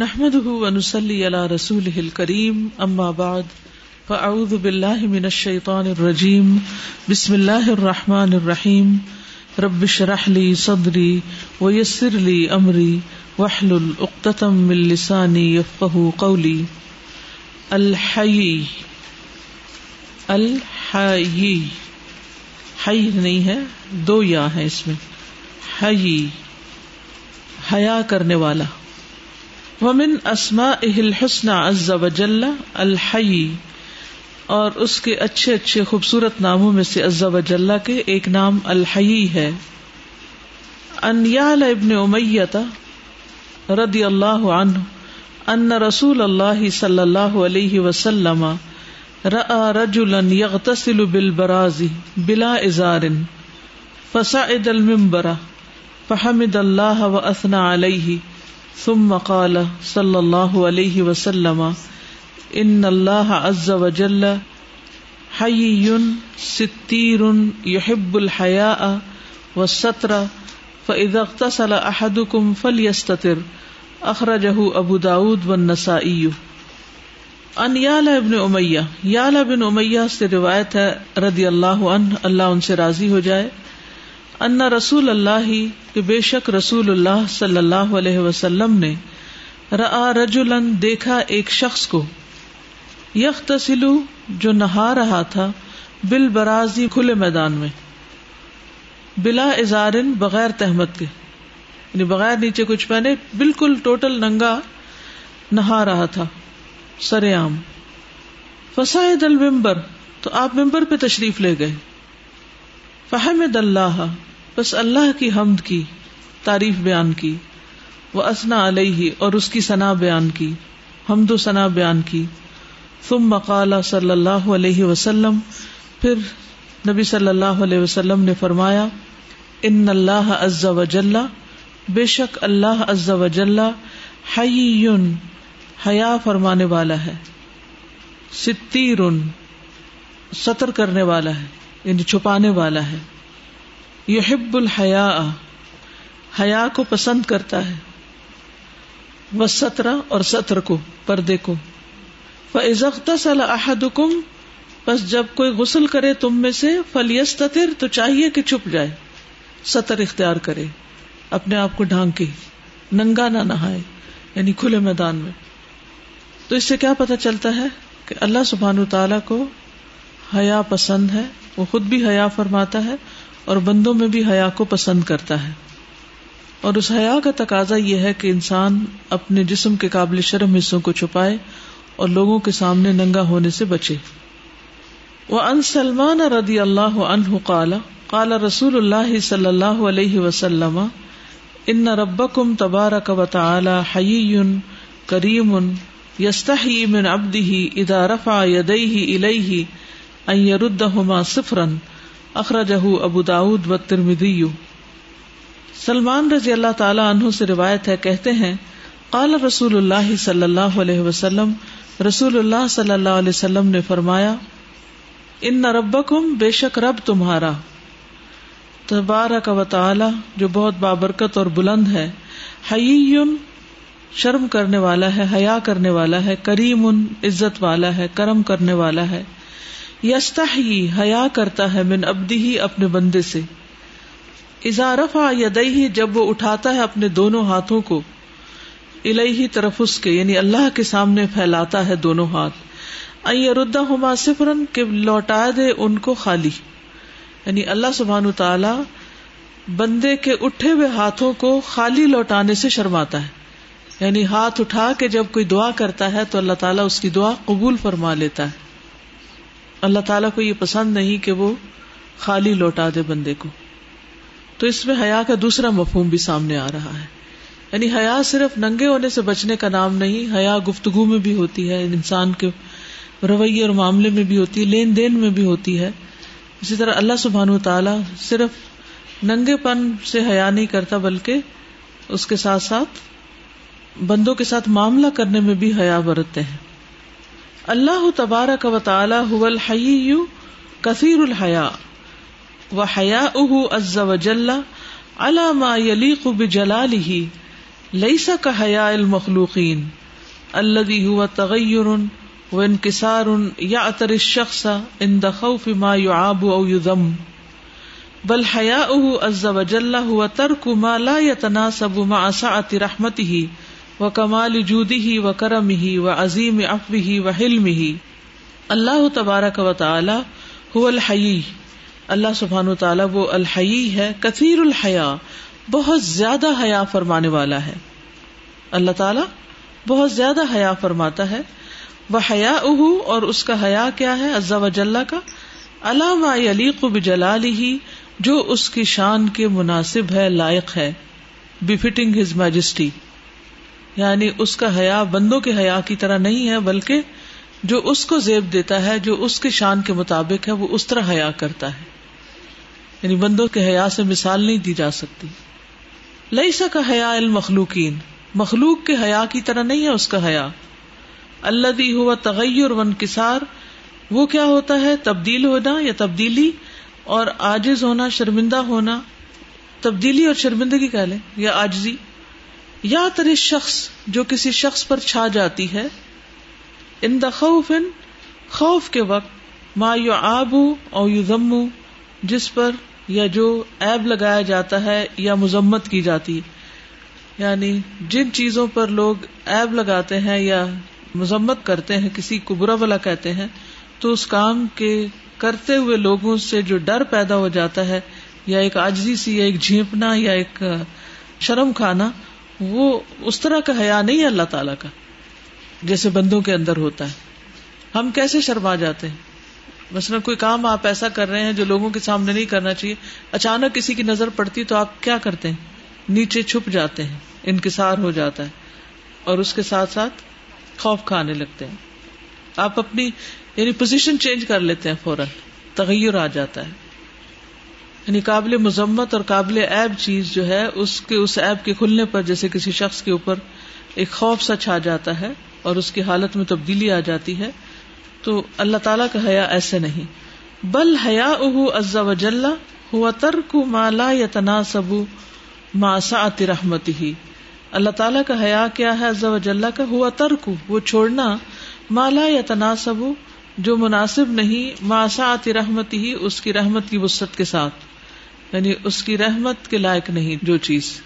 نحمده ونسلي على رسوله الكريم، أما بعد، فأعوذ بالله من الشيطان الرجيم، بسم الله الرحمن الرحيم، رب اشرح لي صدري ويسر لي أمري، واحلل عقدة من لساني يفقهوا قولي. الحي الحي حی نہیں ہے، دو یا ہے اس میں، حی، حیا کرنے والا۔ ومن اسما الحسن عز وجل الحی اور اس کے اچھے اچھے خوبصورت ناموں میں سے عز وجل کے ایک نام الحی ہے۔ انیال ابن امیت رضی اللہ عنہ ان رسول اللہ صلی اللہ علیہ وسلم رأى رجلا يغتسل بالبراز بلا ازار فصعد المنبر، فحمد الله واثنى عليه ثم قال صلى الله عليه وسلم ان الله عز وجل حي ستير يحب الحياء والستر فاذا اغتسل احدكم فليستتر اخرجه ابو داود والنسائي. ان یال ابن امیہ یال ابن امیہ سے روایت ہے رضی اللہ عنہ، اللہ ان سے راضی ہو جائے۔ ان رسول اللہ، کہ بے شک رسول اللہ صلی اللہ علیہ وسلم نے را رجولن دیکھا ایک شخص کو۔ یخ تسلو جو نہا رہا تھا بل برازی کھلے میدان میں۔ بلا ازارن بغیر تہمت کے۔ یعنی بغیر نیچے کچھ پہنے، بالکل ٹوٹل ننگا نہا رہا تھا۔ سر عام فسائد المبر تو آپ ممبر پہ تشریف لے گئے۔ فہمد اللہ۔ بس اللہ کی حمد کی، تعریف بیان کی۔ وہ اسنا علیہ اور اس کی ثنا بیان کی۔ حمد و ثنا بیان کی۔ ثم مقالہ صلی اللہ علیہ وسلم، پھر نبی صلی اللہ علیہ وسلم نے فرمایا، ان اللہ عز و جل بے شک اللہ عز و جل حیون حیا فرمانے والا ہے۔ ستیر سطر کرنے والا ہے یعنی چھپانے والا ہے۔ یحب الحیا حیا کو پسند کرتا ہے۔ وہ سترا اور سطر کو، پردے کو۔ فضخت احدکم بس جب کوئی غسل کرے تم میں سے فلیستر تو چاہیے کہ چھپ جائے۔ سطر اختیار کرے۔ اپنے آپ کو ڈھانکے۔ ننگا نہ نہائے۔ یعنی کھلے میدان میں۔ تو اس سے کیا پتا چلتا ہے کہ اللہ سبحان تعالی کو حیا پسند ہے۔ وہ خود بھی حیا فرماتا ہے۔ اور بندوں میں بھی حیا کو پسند کرتا ہے۔ اور اس حیا کا تقاضا یہ ہے کہ انسان اپنے جسم کے قابل شرم حصوں کو چھپائے اور لوگوں کے سامنے ننگا ہونے سے بچے۔ وہ ان سلمان ردی اللہ عنہ قال قال رسول اللہ صلی اللہ علیہ وسلم ان ربکم تبارک و تعالی حی کریم یستحی من عبده اذا رفع يديه اليه ان يردهما صفرا اخرجه ابو داود والترمذی سلمان رضی اللہ تعالی عنہ سے روایت ہے، کہتے ہیں، قال رسول اللہ صلی اللہ علیہ وسلم، رسول اللہ صلی اللہ علیہ وسلم نے فرمایا، ان ربکم بے شک رب تمہارا. تبارک و تعالی، جو بہت بابرکت اور بلند ہے حیین شرم کرنے والا ہے، حیا کرنے والا ہے، کریم ان عزت والا ہے، کرم کرنے والا ہے۔ یستا حیا کرتا ہے من ابدی ہی اپنے بندے سے۔ اظہارف یدئی جب وہ اٹھاتا ہے اپنے دونوں ہاتھوں کو الہی طرف اس کے یعنی اللہ کے سامنے پھیلاتا ہے دونوں ہاتھ۔ ردا ہما سفرن کہ لوٹا دے ان کو خالی۔ یعنی اللہ سبحان تعالی بندے کے اٹھے ہوئے ہاتھوں کو خالی لوٹانے سے شرماتا ہے۔ یعنی ہاتھ اٹھا کے جب کوئی دعا کرتا ہے تو اللہ تعالیٰ اس کی دعا قبول فرما لیتا ہے۔ اللہ تعالیٰ کو یہ پسند نہیں کہ وہ خالی لوٹا دے بندے کو۔ تو اس میں حیا کا دوسرا مفہوم بھی سامنے آ رہا ہے۔ یعنی حیا صرف ننگے ہونے سے بچنے کا نام نہیں، حیا گفتگو میں بھی ہوتی ہے، انسان کے رویے اور معاملے میں بھی ہوتی ہے، لین دین میں بھی ہوتی ہے۔ اسی طرح اللہ سبحان و تعالیٰ صرف ننگے پن سے حیا نہیں کرتا، بلکہ اس کے ساتھ ساتھ بندوں کے ساتھ معاملہ کرنے میں بھی حیا برتتے ہیں۔ اللہ تبارہ کا تعالی الحی کثیر الحیا و حیا اہ از و جل علامہ علی قب جلال ہی لئیسا کا حیا المخلوقین الذي هو تغیر و انکسار یا اتر الشخص ان خوف ما يعاب او يذم بل حیاؤه عز و وجل هو ترك ما لا يتناسب مع سعة رحمته وكمال جوده وكرمه وعظيم عفوه وحلمه اللہ تبارک و تعالی هو الحیی۔ اللہ سبحان و تعالیٰ وہ الحیی ہے، کثیر الحیا بہت زیادہ حیا فرمانے والا ہے۔ اللہ تعالیٰ بہت زیادہ حیا فرماتا ہے۔ وہ حیا اہ اور اس کا حیا کیا ہے؟ عزا وجل کا۔ علامہ علی قب جلالی ہی جو اس کی شان کے مناسب ہے، لائق ہے۔ بفٹنگ ہز میجسٹی یعنی اس کا حیا بندوں کے حیا کی طرح نہیں ہے، بلکہ جو اس کو زیب دیتا ہے، جو اس کی شان کے مطابق ہے، وہ اس طرح حیا کرتا ہے۔ یعنی بندوں کے حیا سے مثال نہیں دی جا سکتی۔ لئی سا حیا المخلوقین۔ مخلوق کے حیا کی طرح نہیں ہے اس کا حیا۔ اللہ دی ہوا تغیر ون کسار وہ کیا ہوتا ہے؟ تبدیل ہونا یا تبدیلی اور آجز ہونا، شرمندہ ہونا۔ تبدیلی اور شرمندگی کہہ لیں یا آجزی یا تر شخص جو کسی شخص پر چھا جاتی ہے، ان دا خوف ان خوف کے وقت ما یو آبو او یو ضمو جس پر یا جو ایب لگایا جاتا ہے یا مذمت کی جاتی ہے۔ یعنی جن چیزوں پر لوگ ایب لگاتے ہیں یا مذمت کرتے ہیں، کسی کو برا بلا کہتے ہیں، تو اس کام کے کرتے ہوئے لوگوں سے جو ڈر پیدا ہو جاتا ہے، یا ایک آجزی سی، یا ایک جھیپنا یا ایک شرم کھانا وہ اس طرح کا حیا نہیں ہے اللہ تعالی کا جیسے بندوں کے اندر ہوتا ہے۔ ہم کیسے شرما جاتے ہیں؟ مثلا کوئی کام آپ ایسا کر رہے ہیں جو لوگوں کے سامنے نہیں کرنا چاہیے۔ اچانک کسی کی نظر پڑتی تو آپ کیا کرتے ہیں؟ نیچے چھپ جاتے ہیں، انکسار ہو جاتا ہے اور اس کے ساتھ ساتھ خوف کھانے لگتے ہیں۔ آپ اپنی یعنی پوزیشن چینج کر لیتے ہیں فوراً، تغیر آ جاتا ہے۔ یعنی قابل مذمت اور قابل ایب چیز جو ہے، اس کے، اس ایب کے کھلنے پر جیسے کسی شخص کے اوپر ایک خوف سا چھا جاتا ہے اور اس کی حالت میں تبدیلی آ جاتی ہے، تو اللہ تعالیٰ کا حیا ایسے نہیں۔ بل حیا اہ از وجل ہوا ترک مالا یا تنا سبو ماسا رحمت ہی اللہ تعالیٰ کا حیا کیا ہے از وجل کا؟ ہوا ترک، وہ چھوڑنا۔ مالا یا تناسب جو مناسب نہیں ماسا رحمت ہی اس کی رحمت کی وسط کے ساتھ۔ یعنی اس کی رحمت کے لائق نہیں جو چیز۔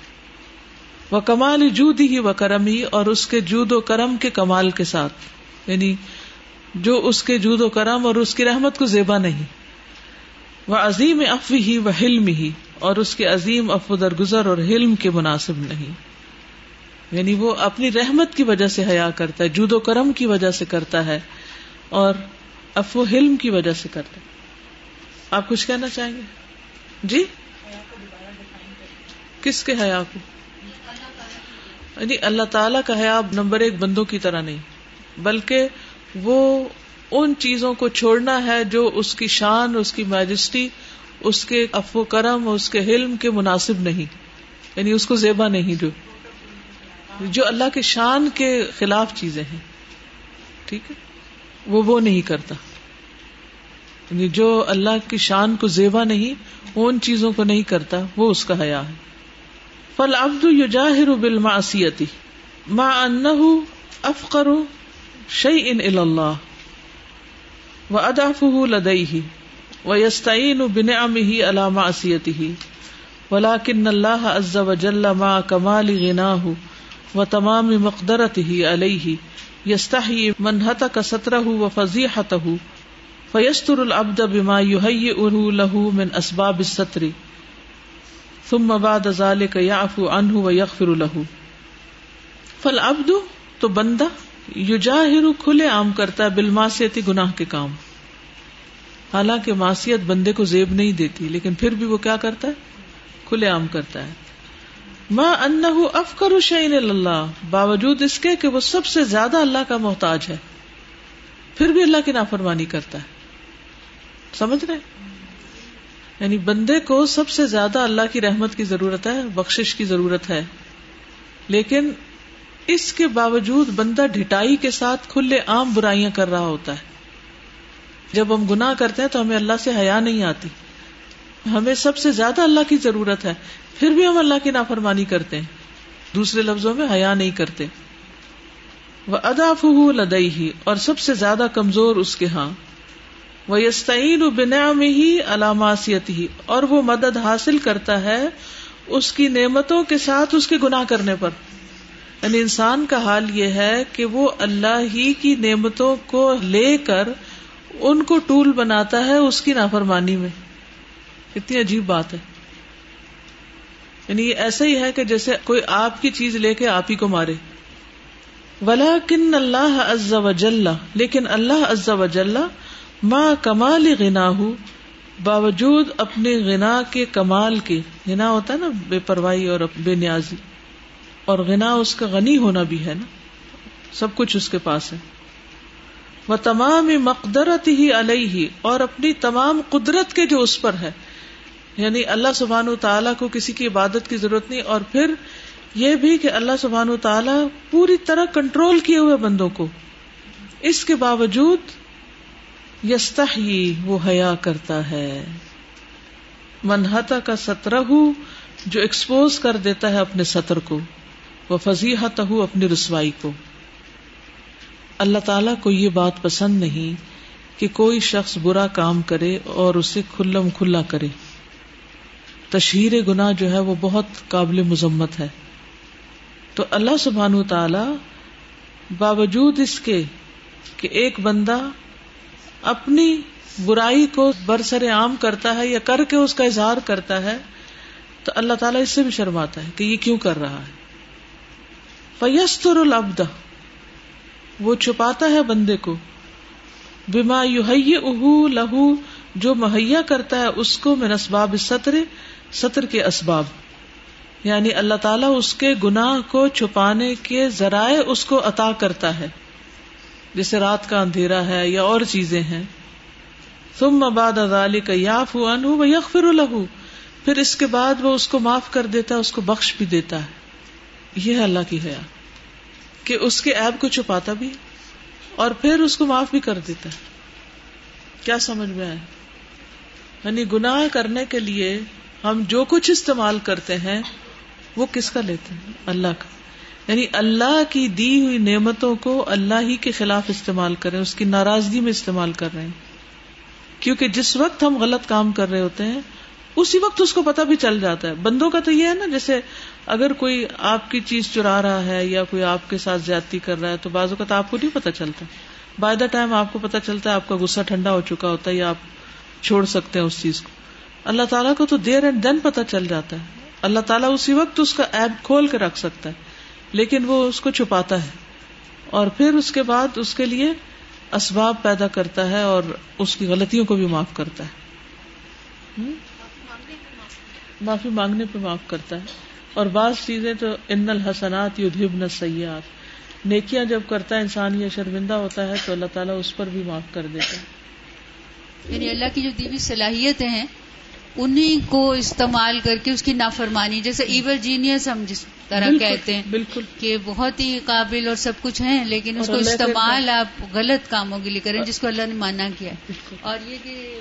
وہ کمال جود ہی و کرم ہی اور اس کے جود و کرم کے کمال کے ساتھ۔ یعنی جو اس کے جود و کرم اور اس کی رحمت کو زیبا نہیں۔ وہ عظیم افوی ہی و حلم ہی اور اس کے عظیم افو درگزر اور حلم کے مناسب نہیں۔ یعنی وہ اپنی رحمت کی وجہ سے حیا کرتا ہے، جود و کرم کی وجہ سے کرتا ہے اور افو حلم کی وجہ سے کرتا ہے۔ آپ کچھ کہنا چاہیں گے؟ جی؟ کس کے حیا کو؟ یعنی اللہ تعالیٰ کا حیا نمبر ایک بندوں کی طرح نہیں، بلکہ وہ ان چیزوں کو چھوڑنا ہے جو اس کی شان، اس کی میجسٹی اس کے افو کرم اس کے حلم کے مناسب نہیں۔ یعنی اس کو زیبا نہیں جو جو اللہ کے شان کے خلاف چیزیں ہیں۔ ٹھیک ہے؟ وہ وہ نہیں کرتا۔ یعنی جو اللہ کی شان کو زیبا نہیں وہ ان چیزوں کو نہیں کرتا، وہ اس کا حیا ہے۔ فل ابد یو جاہر بل معصیتی ماں ان افقر شعی ان اللہ و اداف لدئی و یستعین بن ام ہی علامہ اسیتی ہی ولاکن اللہ عز و جل ما کمال غنا و تمام مقدرت ہی علیہ یستحی منحت کا سترہ و فضیحت فیستر العبد بما یحیئہ له من اسباب الستر ثم بعد ذلك يعفو عنه ويغفر له۔ فالعبد تو بندہ یجاہر کھلے عام کرتا ہے بالماسیتی گناہ کے کام۔ حالانکہ معصیت بندے کو زیب نہیں دیتی، لیکن پھر بھی وہ کیا کرتا ہے؟ کھلے عام کرتا ہے۔ ماں ان افکر شعین اللہ باوجود اس کے کہ وہ سب سے زیادہ اللہ کا محتاج ہے۔ پھر بھی اللہ کی نافرمانی کرتا ہے۔ سمجھ رہے یعنی بندے کو سب سے زیادہ اللہ کی رحمت کی ضرورت ہے بخش کی ضرورت ہے۔ لیکن اس کے باوجود بندہ ڈٹائی کے ساتھ کھلے عام برائیاں کر رہا ہوتا ہے۔ جب ہم گناہ کرتے ہیں تو ہمیں اللہ سے حیا نہیں آتی۔ ہمیں سب سے زیادہ اللہ کی ضرورت ہے، پھر بھی ہم اللہ کی نافرمانی کرتے ہیں۔ دوسرے لفظوں میں حیا نہیں کرتے۔ وہ اداف لدئی ہی اور سب سے زیادہ کمزور اس کے ہاں۔ وہ یستعین بنا میں ہی علاماسیت ہی اور وہ مدد حاصل کرتا ہے اس کی نعمتوں کے ساتھ اس کے گناہ کرنے پر۔ یعنی انسان کا حال یہ ہے کہ وہ اللہ ہی کی نعمتوں کو لے کر ان کو ٹول بناتا ہے اس کی نافرمانی میں۔ کتنی عجیب بات ہے۔ یعنی یہ ایسا ہی ہے کہ جیسے کوئی آپ کی چیز لے کے آپ ہی کو مارے۔ ولا کن اللہ عز و جل لیکن اللہ عز و جل ماں کمال غنا باوجود اپنے غنا کے کمال کے غنا ہوتا ہے نا، بے پرواہی اور بے نیازی۔ اور غنا اس کا غنی ہونا بھی ہے نا۔ سب کچھ اس کے پاس ہے۔ وہ تمام مقدرت ہی علیہ، اور اپنی تمام قدرت کے جو اس پر ہے۔ یعنی اللہ سبحان و تعالیٰ کو کسی کی عبادت کی ضرورت نہیں، اور پھر یہ بھی کہ اللہ سبحان و تعالیٰ پوری طرح کنٹرول کیے ہوئے بندوں کو۔ اس کے باوجود یستا ہی وہ حیا کرتا ہے۔ منہتا کا سترہ جو ایکسپوز کر دیتا ہے اپنے سطر کو۔ وہ فضیحت اپنی رسوائی کو۔ اللہ تعالی کو یہ بات پسند نہیں کہ کوئی شخص برا کام کرے اور اسے کھلم کھلا کرے۔ تشہیر گنا جو ہے، وہ بہت قابل مذمت ہے۔ تو اللہ سبحان تعالی باوجود اس کے کہ ایک بندہ اپنی برائی کو برسر عام کرتا ہے یا کر کے اس کا اظہار کرتا ہے، تو اللہ تعالیٰ اس سے بھی شرماتا ہے کہ یہ کیوں کر رہا ہے۔ فیستر العبد، وہ چھپاتا ہے بندے کو۔ بیما یو لہو جو مہیا کرتا ہے اس کو میں اسباب سطر سطر کے اسباب یعنی اللہ تعالیٰ اس کے گناہ کو چھپانے کے ذرائع اس کو عطا کرتا ہے۔ جیسے رات کا اندھیرا ہے یا اور چیزیں ہیں۔ تم مباد ادالی کا یاف ہو یغفر لہو پھر اس کے بعد وہ اس کو معاف کر دیتا ہے، اس کو بخش بھی دیتا ہے۔ یہ ہے اللہ کی حیا۔ کہ اس کے ایب کو چھپاتا بھی اور پھر اس کو معاف بھی کر دیتا ہے۔ کیا سمجھ میں آئے یعنی گناہ کرنے کے لیے ہم جو کچھ استعمال کرتے ہیں، وہ کس کا لیتے ہیں؟ اللہ کا۔ یعنی اللہ کی دی ہوئی نعمتوں کو اللہ ہی کے خلاف استعمال کریں اس کی ناراضگی میں استعمال کر رہے ہیں۔ کیونکہ جس وقت ہم غلط کام کر رہے ہوتے ہیں، اسی وقت اس کو پتا بھی چل جاتا ہے۔ بندوں کا تو یہ ہے نا، جیسے اگر کوئی آپ کی چیز چرا رہا ہے یا کوئی آپ کے ساتھ زیادتی کر رہا ہے، تو بازو کا تو آپ کو نہیں پتا چلتا۔ بائی دا ٹائم آپ کو پتا چلتا ہے، آپ کا غصہ ٹھنڈا ہو چکا ہوتا ہے یا آپ چھوڑ سکتے ہیں اس چیز کو۔ اللہ تعالیٰ کو تو دیر اینڈ دین پتا چل جاتا ہے۔ اللہ تعالیٰ اسی وقت اس کا ایپ کھول کے رکھ سکتا ہے۔ لیکن وہ اس کو چھپاتا ہے اور پھر اس کے بعد اس کے لیے اسباب پیدا کرتا ہے اور اس کی غلطیوں کو بھی معاف کرتا ہے۔ معافی مانگنے پہ معاف کرتا ہے۔ اور بعض چیزیں تو ان الحسنات یدھبن سیاحت نیکیاں جب کرتا ہے، انسان یہ شرمندہ ہوتا ہے تو اللہ تعالیٰ اس پر بھی معاف کر دیتا ہے۔ یعنی اللہ کی جو دیوی صلاحیتیں ہیں انہیں کو استعمال کر کے اس کی نافرمانی جیسے ایور جینیس ہم جس طرح بالکل کہتے ہیں بالکل۔ کہ بہت ہی قابل اور سب کچھ ہیں لیکن اس کو استعمال آپ غلط کاموں کے لیے کریں جس کو اللہ نے مانا کیا اور یہ کہ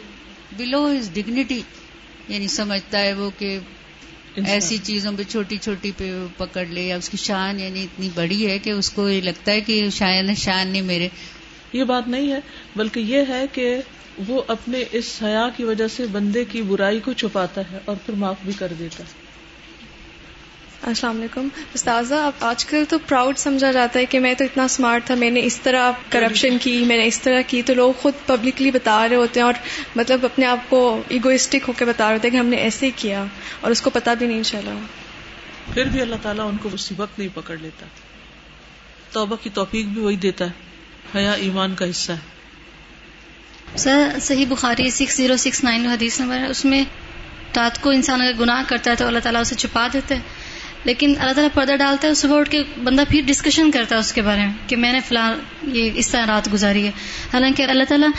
بلو از ڈگنیٹی یعنی سمجھتا ہے وہ کہ ایسی چیزوں پہ چھوٹی چھوٹی پہ پکڑ لے یا اس کی شان یعنی اتنی بڑی ہے کہ اس کو یہ لگتا ہے کہ شاید شان نہیں میرے۔ یہ بات نہیں ہے بلکہ یہ ہے کہ وہ اپنے اس حیا کی وجہ سے بندے کی برائی کو چھپاتا ہے اور پھر معاف بھی کر دیتا ہے۔ السلام علیکم۔ استاذہ اب آج کل تو پراؤڈ سمجھا جاتا ہے کہ میں تو اتنا اسمارٹ تھا میں نے اس طرح کرپشن کی میں نے اس طرح کی۔ تو لوگ خود پبلکلی بتا رہے ہوتے ہیں اور مطلب اپنے آپ کو ایگوئسٹک ہو کے بتا رہے ہوتے ہیں کہ ہم نے ایسے ہی کیا اور اس کو پتا بھی نہیں چلا۔ پھر بھی اللہ تعالیٰ ان کو اسی وقت نہیں پکڑ لیتا۔ توبہ کی توفیق بھی وہی دیتا ہے۔ حیا ایمان کا حصہ ہے۔ سر صحیح بخاری سکس زیرو سکس نائن حدیث نمبر ہے اس میں رات کو انسان اگر گناہ کرتا ہے تو اللہ تعالیٰ اسے چھپا دیتے لیکن اللہ تعالیٰ پردہ ڈالتا ہے صبح اٹھ کے بندہ پھر ڈسکشن کرتا ہے اس کے بارے میں کہ میں نے فلاں یہ اس طرح رات گزاری ہے۔ حالانکہ اللہ تعالیٰ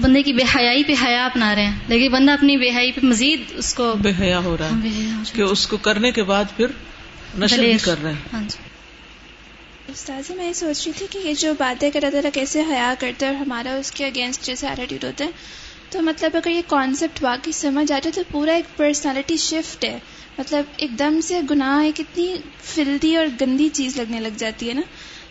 بندے کی بے حیائی پہ حیا اپنا رہے ہیں۔ لیکن بندہ اپنی بے حیائی پہ مزید اس کو بے حیا ہو رہا ہے ہاں، کہ اس کو کرنے کے بعد پھر نشر بھی کر رہے ہیں۔ ہاں جی۔ استاذ میں یہ سوچ رہی تھی کہ یہ جو باتیں کر اللہ تعالیٰ کیسے حیا کرتے ہیں اور ہمارا اس کے اگینسٹ جیسے ایٹیٹیوڈ ہوتا ہے، تو مطلب اگر یہ کانسیپٹ واقعی سمجھ آتے تو پورا ایک پرسنالٹی شفٹ ہے۔ مطلب ایک دم سے گناہ، ایک اتنی فلدی اور گندی چیز لگنے لگ جاتی ہے نا۔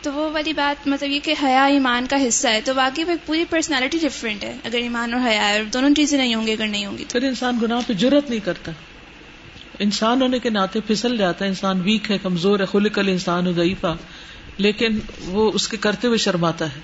تو وہ والی بات مطلب یہ کہ حیا ایمان کا حصہ ہے، تو واقعی وہ پوری پرسنالٹی ڈفرینٹ ہے۔ اگر ایمان اور حیا ہے اور دونوں چیزیں نہیں ہوں گی اگر نہیں ہوں گی تو۔ پھر انسان گناہ پہ جرت نہیں کرتا۔ انسان ہونے کے ناطے پھسل جاتا ہے، انسان ویک ہے، کمزور ہے، خلق انسان ضعیفہ۔ لیکن وہ اس کے کرتے ہوئے شرماتا ہے۔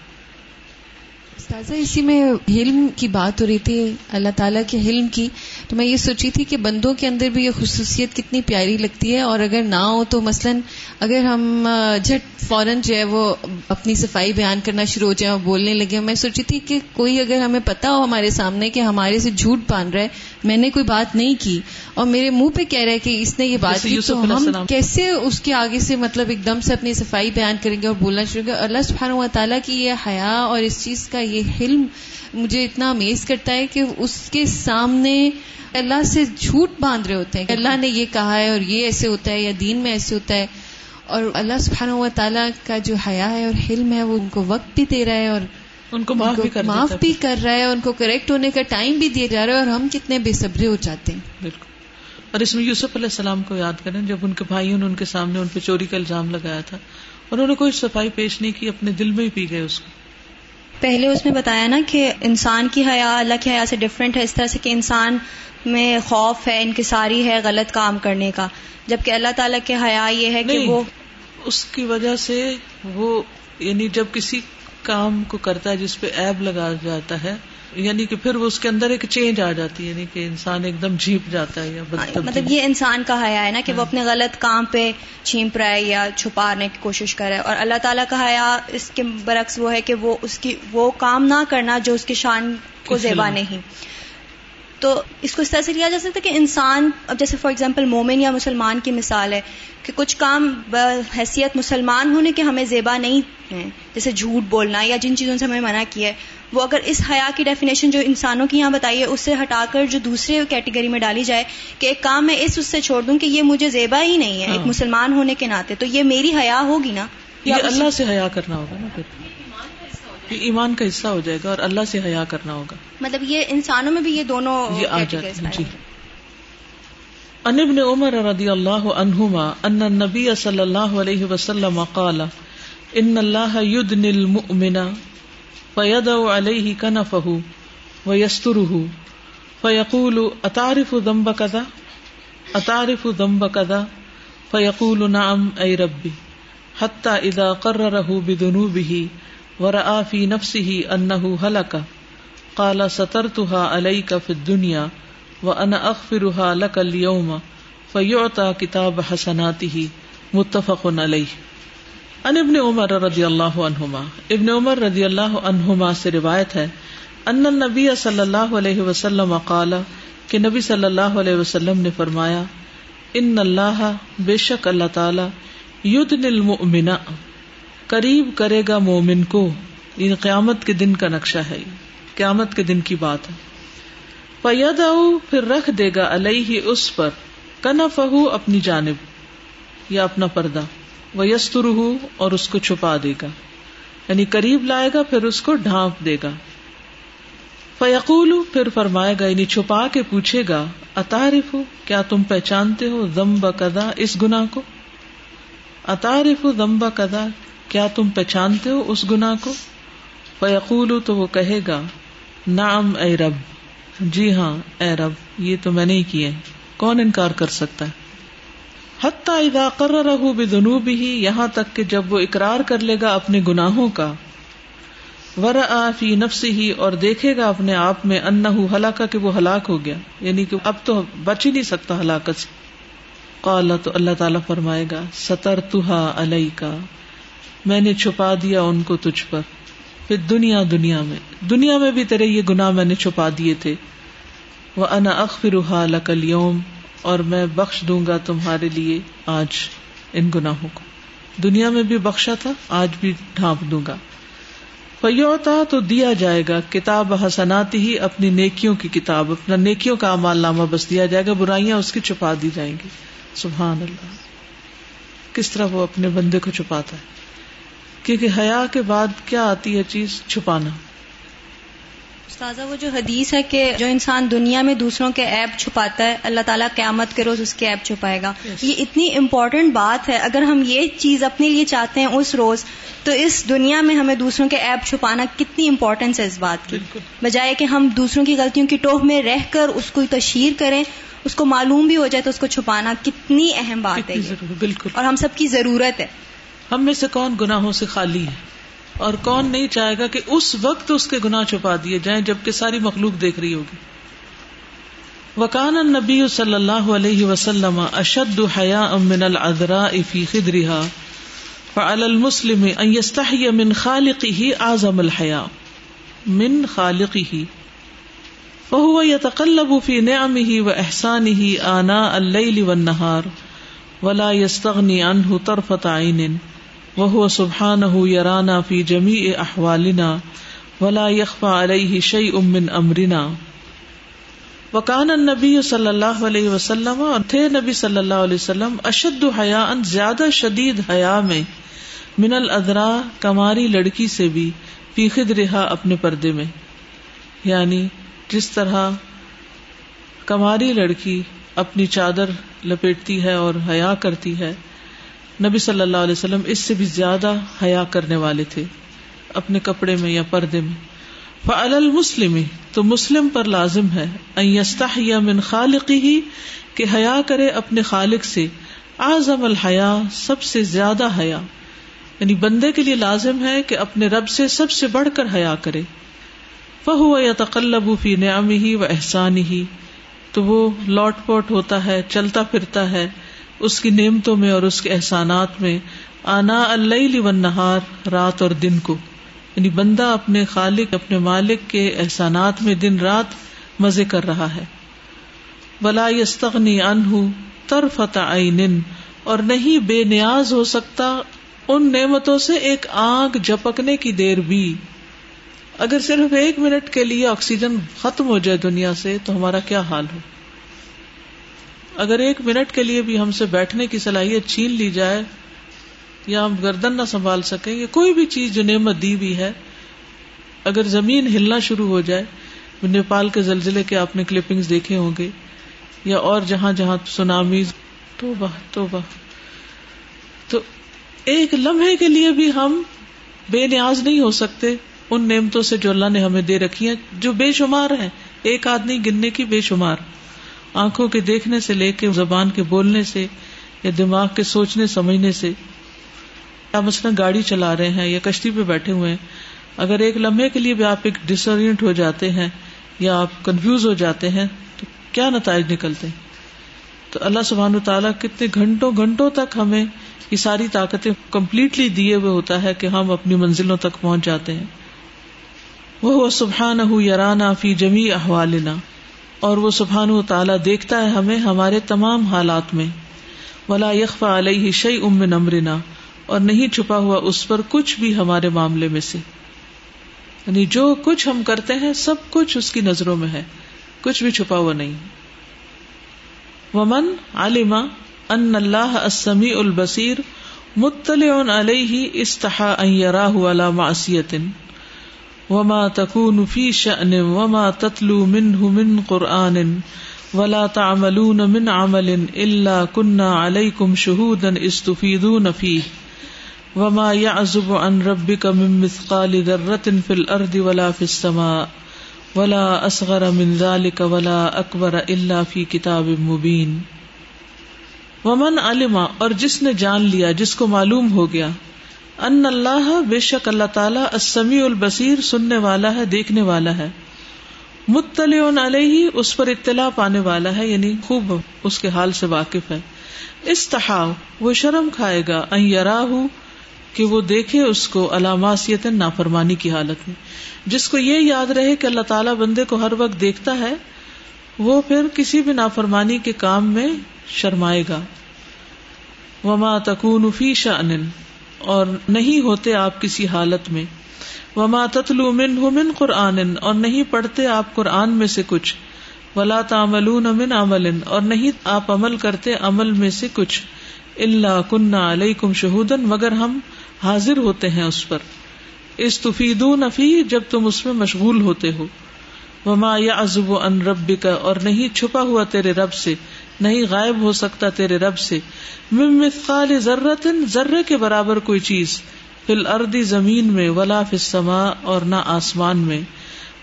استاذہ، اسی میں حلم کی بات ہو رہی تھی، اللہ تعالیٰ کے حلم کی۔ تو میں یہ سوچی تھی کہ بندوں کے اندر بھی یہ خصوصیت کتنی پیاری لگتی ہے اور اگر نہ ہو تو مثلا اگر ہم جھٹ فوراً جو ہے وہ اپنی صفائی بیان کرنا شروع ہو جائیں اور بولنے لگے میں سوچی تھی کہ کوئی اگر ہمیں پتا ہو ہمارے سامنے کہ ہمارے سے جھوٹ باندھ رہا ہے میں نے کوئی بات نہیں کی۔ اور میرے منہ پہ کہہ رہا ہے کہ اس نے یہ بات کی تو ہم کیسے اس کے آگے سے مطلب ایک دم سے اپنی صفائی بیان کریں گے اور بولنا شروع کریں اللہ سبحانہ و تعالیٰ کی یہ حیا اور اس چیز کا یہ حلم مجھے اتنا امیز کرتا ہے کہ اس کے سامنے اللہ سے جھوٹ باندھ رہے ہوتے ہیں کہ اللہ نے یہ کہا ہے اور یہ ایسے ہوتا ہے یا دین میں ایسے ہوتا ہے اور اللہ سبحانہ و تعالیٰ کا جو حیا ہے اور حلم ہے وہ ان کو وقت بھی دے رہا ہے اور ان کو معاف بھی کر معاف بھی کر رہا ہے ان کو کریکٹ ہونے کا ٹائم بھی دیا جا رہا ہے اور ہم کتنے بے صبرے ہو جاتے ہیں۔ بالکل۔ اور اس میں یوسف علیہ السلام کو یاد کریں جب ان کے بھائیوں نے ان کے سامنے ان پہ چوری کا الزام لگایا تھا انہوں نے کوئی صفائی پیش نہیں کی اپنے دل میں ہی پی گئے اس کو۔ پہلے اس میں بتایا نا کہ انسان کی حیا اللہ کی حیا سے ڈفرینٹ ہے اس طرح سے کہ انسان میں خوف ہے انکساری ہے غلط کام کرنے کا۔ جبکہ اللہ تعالیٰ کے حیا یہ ہے کہ وہ اس کی وجہ سے وہ یعنی جب کسی کام کو کرتا ہے جس پہ ایب لگا جاتا ہے یعنی کہ پھر وہ اس کے اندر ایک چینج آ جاتی ہے یعنی کہ انسان ایک دم جھیپ جاتا ہے یا مطلب یہ انسان کا حیا ہے نا کہ وہ اپنے غلط کام پہ چھینپ رہا ہے یا چھپانے کی کوشش کر رہا ہے۔ اور اللہ تعالیٰ کا حیا اس کے برعکس وہ ہے کہ وہ اس کی وہ کام نہ کرنا جو اس کی شان کو زیبا نہیں۔ تو اس کو اس طرح سے لیا جا سکتا ہے کہ انسان اب جیسے فار ایگزامپل مومن یا مسلمان کی مثال ہے کہ کچھ کام حیثیت مسلمان ہونے کے ہمیں زیبا نہیں ہیں جیسے جھوٹ بولنا یا جن چیزوں سے ہمیں منع کیا ہے وہ اگر اس حیا کی ڈیفینیشن جو انسانوں کی یہاں بتائی ہے اس سے ہٹا کر جو دوسرے کیٹیگری میں ڈالی جائے کہ ایک کام میں اس اس سے چھوڑ دوں کہ یہ مجھے زیبا ہی نہیں ہے ایک ہاں۔ مسلمان ہونے کے ناطے تو یہ میری حیا ہوگی نا یہ اللہ سے حیا کرنا ہوگا نا پھر یہ ایمان کا حصہ ہو جائے گا اور اللہ سے حیا کرنا ہوگا۔ مطلب یہ انسانوں میں بھی یہ دونوں یہ آ جاتے جی۔ ان ابن عمر رضی اللہ عنہما ان النبی صلی اللہ علیہ وسلم قال ان اللہ یدن المؤمن فیدع علیہ کنفہ ویسترہ فیقول اتعرف ذنب کذا؟ اتعرف ذنب کذا؟ فیقول نعم ای ربی حتی اذا قررہ بذنوبہ ورآ فی نفسه انه هلك. قال، سترتها عليك في الدنيا وانا اغفرها لك اليوم. فيعطى كتاب حسناته. متفق عليه. ان ابن عمر رضی اللہ عنہما. ابن عمر رضی اللہ عنہما سے روایت ہے ان النبی صلی اللہ علیہ وسلم قال، کہ نبی صلی اللہ علیہ وسلم نے فرمایا ان اللہ بے شک اللہ تعالی یدن المؤمن قریب کرے گا مومن کو، یہ قیامت کے دن کا نقشہ ہے، قیامت کے دن کی بات ہے۔ پید پھر رکھ دے گا الح اس پر کنا اپنی جانب، یا اپنا پردہ۔ وہ یستر اور اس کو چھپا دے گا۔ یعنی قریب لائے گا، پھر اس کو ڈھانپ دے گا۔ فیقول پھر فرمائے گا یعنی چھپا کے پوچھے گا اتارف کیا تم پہچانتے ہو زمبا کدا اس گنا کو؟ اتارف زمبا کدا کیا تم پہچانتے ہو اس گنا کو؟ فیقول تو وہ کہے گا نام اے رب۔ جی ہاں اے رب، یہ تو میں نے ہی کیے۔ کون انکار کر سکتا ہے؟ حتیٰ اذا قررہ بذنوبہ یہاں تک کہ جب وہ اقرار کر لے گا اپنے گناہوں کا۔ ورآ فی نفسہ اور دیکھے گا اپنے آپ میں انہو ہلاکا کہ وہ ہلاک ہو گیا۔ یعنی کہ اب تو بچ ہی نہیں سکتا ہلاکت سے۔ قال تو اللہ تعالیٰ فرمائے گا سترتہا علیکا میں نے چھپا دیا ان کو تجھ پر۔ پھر دنیا دنیا میں۔ دنیا میں بھی تیرے یہ گنا میں نے چھپا دیے تھے۔ وہ انا اخفر لکل یوم اور میں بخش دوں گا تمہارے لیے آج ان گناہوں کو۔ دنیا میں بھی بخشا تھا، آج بھی ڈھانپ دوں گا۔ فیوتا تو دیا جائے گا۔ کتاب حسنات ہی اپنی نیکیوں کی کتاب، اپنا نیکیوں کا امال نامہ بس دیا جائے گا۔ برائیاں اس کی چھپا دی جائیں گی۔ سبحان اللہ۔ کس طرح وہ اپنے بندے کو چھپاتا ہے؟ کیونکہ حیا کے بعد کیا آتی ہے چیز؟ چھپانا۔ استاذہ وہ جو حدیث ہے کہ جو انسان دنیا میں دوسروں کے ایپ چھپاتا ہے اللہ تعالیٰ قیامت کے روز اس کے ایپ چھپائے گا۔ یہ اتنی امپورٹنٹ بات ہے۔ اگر ہم یہ چیز اپنے لیے چاہتے ہیں اس روز تو اس دنیا میں ہمیں دوسروں کے ایپ چھپانا کتنی امپورٹنس ہے اس بات کی۔ بجائے کہ ہم دوسروں کی غلطیوں کی ٹوہ میں رہ کر اس کو تشہیر کریں اس کو معلوم بھی ہو جائے تو اس کو چھپانا کتنی اہم بات ہے بالکل۔ اور ہم سب کی ضرورت ہے۔ ہم میں سے کون گناہوں سے خالی ہے؟ اور کون نہیں چاہے گا کہ اس وقت اس کے گناہ چھپا دیے جائیں جبکہ ساری مخلوق دیکھ رہی ہوگی؟ وکان النبی صلی اللہ علیہ وسلم اشد حیا من العذراء فی خدرها فعلى المسلم ان يستحي من خالقه اعظم الحیا من خالقه وهو يتقلب في نعمه واحسانه آناء الليل والنهار ولا يستغني عنه طرفة عين وہ سبحان یارانا فی جمی احوالنا ولا یخفا علیہ شعی امن امرنا وکان نبی صلی اللہ علیہ وسلم اور تھے نبی صلی اللہ علیہ وسلم، اشد حیا ان زیادہ شدید حیا میں، من الدرا کماری لڑکی سے بھی فیخد رہا اپنے پردے میں۔ یعنی جس طرح کماری لڑکی اپنی چادر لپیٹتی ہے اور حیا کرتی ہے نبی صلی اللہ علیہ وسلم اس سے بھی زیادہ حیا کرنے والے تھے، اپنے کپڑے میں یا پردے میں۔ فعل المسلم، تو مسلم پر لازم ہے من خالقی ہی کہ حیا کرے اپنے خالق سے۔ اعظم الحیا، سب سے زیادہ حیا۔ یعنی بندے کے لیے لازم ہے کہ اپنے رب سے سب سے بڑھ کر حیا کرے۔ فہو یا تقلب فی نعمی ہی و احسانی ہی تو وہ لوٹ پوٹ ہوتا ہے، چلتا پھرتا ہے۔ اس کی نعمتوں میں اور اس کے احسانات میں آنا اللہ نہار رات اور دن کو۔ یعنی بندہ اپنے خالق، اپنے مالک کے احسانات میں دن رات مزے کر رہا ہے۔ بلا یستغنی انہ ترفت عین اور نہیں بے نیاز ہو سکتا ان نعمتوں سے ایک آنکھ جپکنے کی دیر بھی۔ اگر صرف ایک منٹ کے لیے آکسیجن ختم ہو جائے دنیا سے تو ہمارا کیا حال ہو؟ اگر ایک منٹ کے لیے بھی ہم سے بیٹھنے کی صلاحیت چھین لی جائے یا ہم گردن نہ سنبھال سکیں، یا کوئی بھی چیز جو نعمت دی بھی ہے، اگر زمین ہلنا شروع ہو جائے، نیپال کے زلزلے کے آپ نے کلپنگز دیکھے ہوں گے، یا اور جہاں جہاں سونامیز تو تو تو ایک لمحے کے لیے بھی ہم بے نیاز نہیں ہو سکتے ان نعمتوں سے جو اللہ نے ہمیں دے رکھی ہیں، جو بے شمار ہیں۔ ایک آدمی گننے کی بے شمار۔ آنکھوں کے دیکھنے سے لے کے زبان کے بولنے سے یا دماغ کے سوچنے، سمجھنے سے۔ یا مثلاً گاڑی چلا رہے ہیں یا کشتی پہ بیٹھے ہوئے ہیں، اگر ایک لمحے کے لیے بھی آپ ایک ڈسرینٹ ہو جاتے ہیں یا آپ کنفیوز ہو جاتے ہیں، تو کیا نتائج نکلتے ہیں؟ تو اللہ سبحان و تعالیٰ کتنے گھنٹوں گھنٹوں تک ہمیں یہ ساری طاقتیں کمپلیٹلی دیے ہوئے ہوتا ہے کہ ہم اپنی منزلوں تک پہنچ جاتے ہیں۔ وہ سبحان یارانہ فی جمی احوالنا۔ اور وہ سبحان و تعالیٰ دیکھتا ہے ہمیں ہمارے تمام حالات میں۔ ولا یکفا علیہ شعی ام نمرنا اور نہیں چھپا ہوا اس پر کچھ بھی ہمارے معاملے میں سے۔ یعنی جو کچھ ہم کرتے ہیں، سب کچھ اس کی نظروں میں ہے۔ کچھ بھی چھپا ہوا نہیں۔ ومن عالما ان اللہ السمی البصیر مطلع علیہ استحا ان یراہ علی معصیت وما تكون في شأن وما تتلو منه من قرآن ولا تعملون من عمل إلا كنا عليكم شهودا استفيدون فيه. وما يعزب عن ربك من مثقال ذرة في الأرض ولا في السماء ولا أصغر من ذلك ولا أكبر إلا في كتاب مبين. ومن علم اور جس نے جان لیا جس کو معلوم ہو گیا ان اللہ بے شک اللہ تعالیٰ السمیع البصیر سننے والا ہے، دیکھنے والا ہے۔ مطلع علیہ اس پر اطلاع پانے والا ہے یعنی خوب اس کے حال سے واقف ہے۔ استحا وہ شرم کھائے گا، ان کہ وہ دیکھے اس کو علامات نافرمانی کی حالت میں۔ جس کو یہ یاد رہے کہ اللہ تعالیٰ بندے کو ہر وقت دیکھتا ہے، وہ پھر کسی بھی نافرمانی کے کام میں شرمائے گا۔ وما تکون فی شأن۔ اور نہیں ہوتے آپ کسی حالت میں۔ وما تتلو من قرآن، اور نہیں پڑھتے آپ قرآن میں سے کچھ۔ ولا تعملون من عمل، اور نہیں آپ عمل کرتے عمل میں سے کچھ۔ اللہ کنہ علیکم شہودن مگر ہم حاضر ہوتے ہیں اس پر۔ استفیدون فی جب تم اس میں مشغول ہوتے ہو۔ وما یا ازب ان رب کا اور نہیں چھپا ہوا تیرے رب سے۔ نہیں غائب ہو سکتا تیرے رب سے۔ مثقال ذرت ذرے کے برابر کوئی چیز۔ فل اردی زمین میں، ولا فما اور نہ آسمان میں۔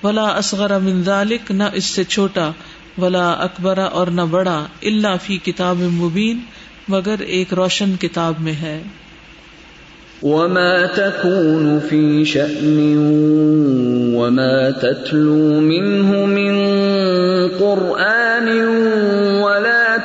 ولا اصغر من ذالک، نہ اس سے چھوٹا۔ ولا اکبر اور نہ بڑا۔ اللہ فی کتاب مبین، مگر ایک روشن کتاب میں ہے۔ وما تكون في شأن وما تتلو منه من قرآن ولا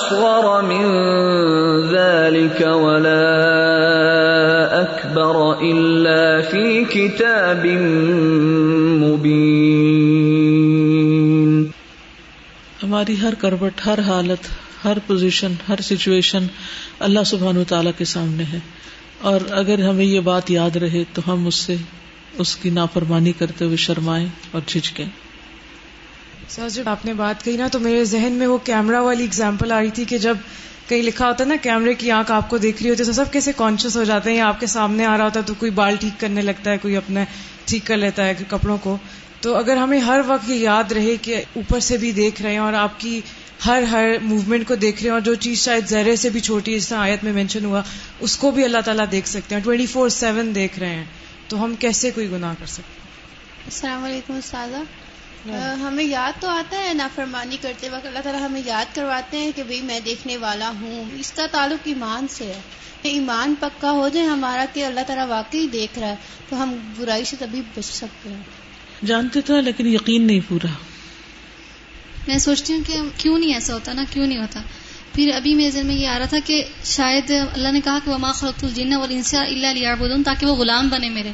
أصغر من ذلك ولا أكبر إلا في كتاب مبين ہماری ہر کروٹ، ہر حالت، ہر پوزیشن ہر سچویشن اللہ سبحان و تعالیٰ کے سامنے ہے۔ اور اگر ہمیں یہ بات یاد رہے تو ہم اس سے، اس کی نافرمانی کرتے ہوئے شرمائیں اور جھجکیں۔ سر، جب آپ نے بات کہی نا، تو میرے ذہن میں وہ کیمرا والی اگزامپل آ رہی تھی کہ جب کہیں لکھا ہوتا ہے نا، کیمرے کی آنکھ آپ کو دیکھ رہی ہوتی ہے، تو سب کیسے کانشیس ہو جاتے ہیں، یا آپ کے سامنے آ رہا ہوتا ہے تو کوئی بال ٹھیک کرنے لگتا ہے، کوئی اپنا ٹھیک کر لیتا ہے کپڑوں کو۔ تو اگر ہمیں ہر وقت یہ یاد رہے کہ اوپر سے بھی دیکھ رہے ہیں اور آپ کی ہر ہر موومنٹ کو دیکھ رہے ہیں اور جو چیز شاید زہرے سے بھی چھوٹی اس طرح آیت میں مینشن ہوا، اس کو بھی اللہ تعالیٰ دیکھ سکتے ہیں ٹوئنٹی فور سیون دیکھ رہے ہیں۔ تو ہم کیسے کوئی گناہ کر سکتے ہیں؟ السلام علیکم، استاذہ۔ ہمیں یاد تو آتا ہے نافرمانی کرتے وقت اللہ تعالیٰ ہمیں یاد کرواتے ہیں کہ بھئی میں دیکھنے والا ہوں۔ اس کا تعلق ایمان سے ہے۔ ایمان پکا ہو جائے ہمارا کہ اللہ تعالیٰ واقعی دیکھ رہا ہے تو ہم برائی سے تبھی بچ سکتے ہیں۔ جانتے تو لیکن یقین نہیں پورا۔ میں سوچتی ہوں کہ کیوں نہیں ایسا ہوتا نا کیوں نہیں ہوتا۔ پھر ابھی میرے ذہن میں یہ آ رہا تھا کہ شاید اللہ نے کہا کہ وما خلقت الجن والانس الا ليعبدون تاکہ وہ غلام بنے میرے۔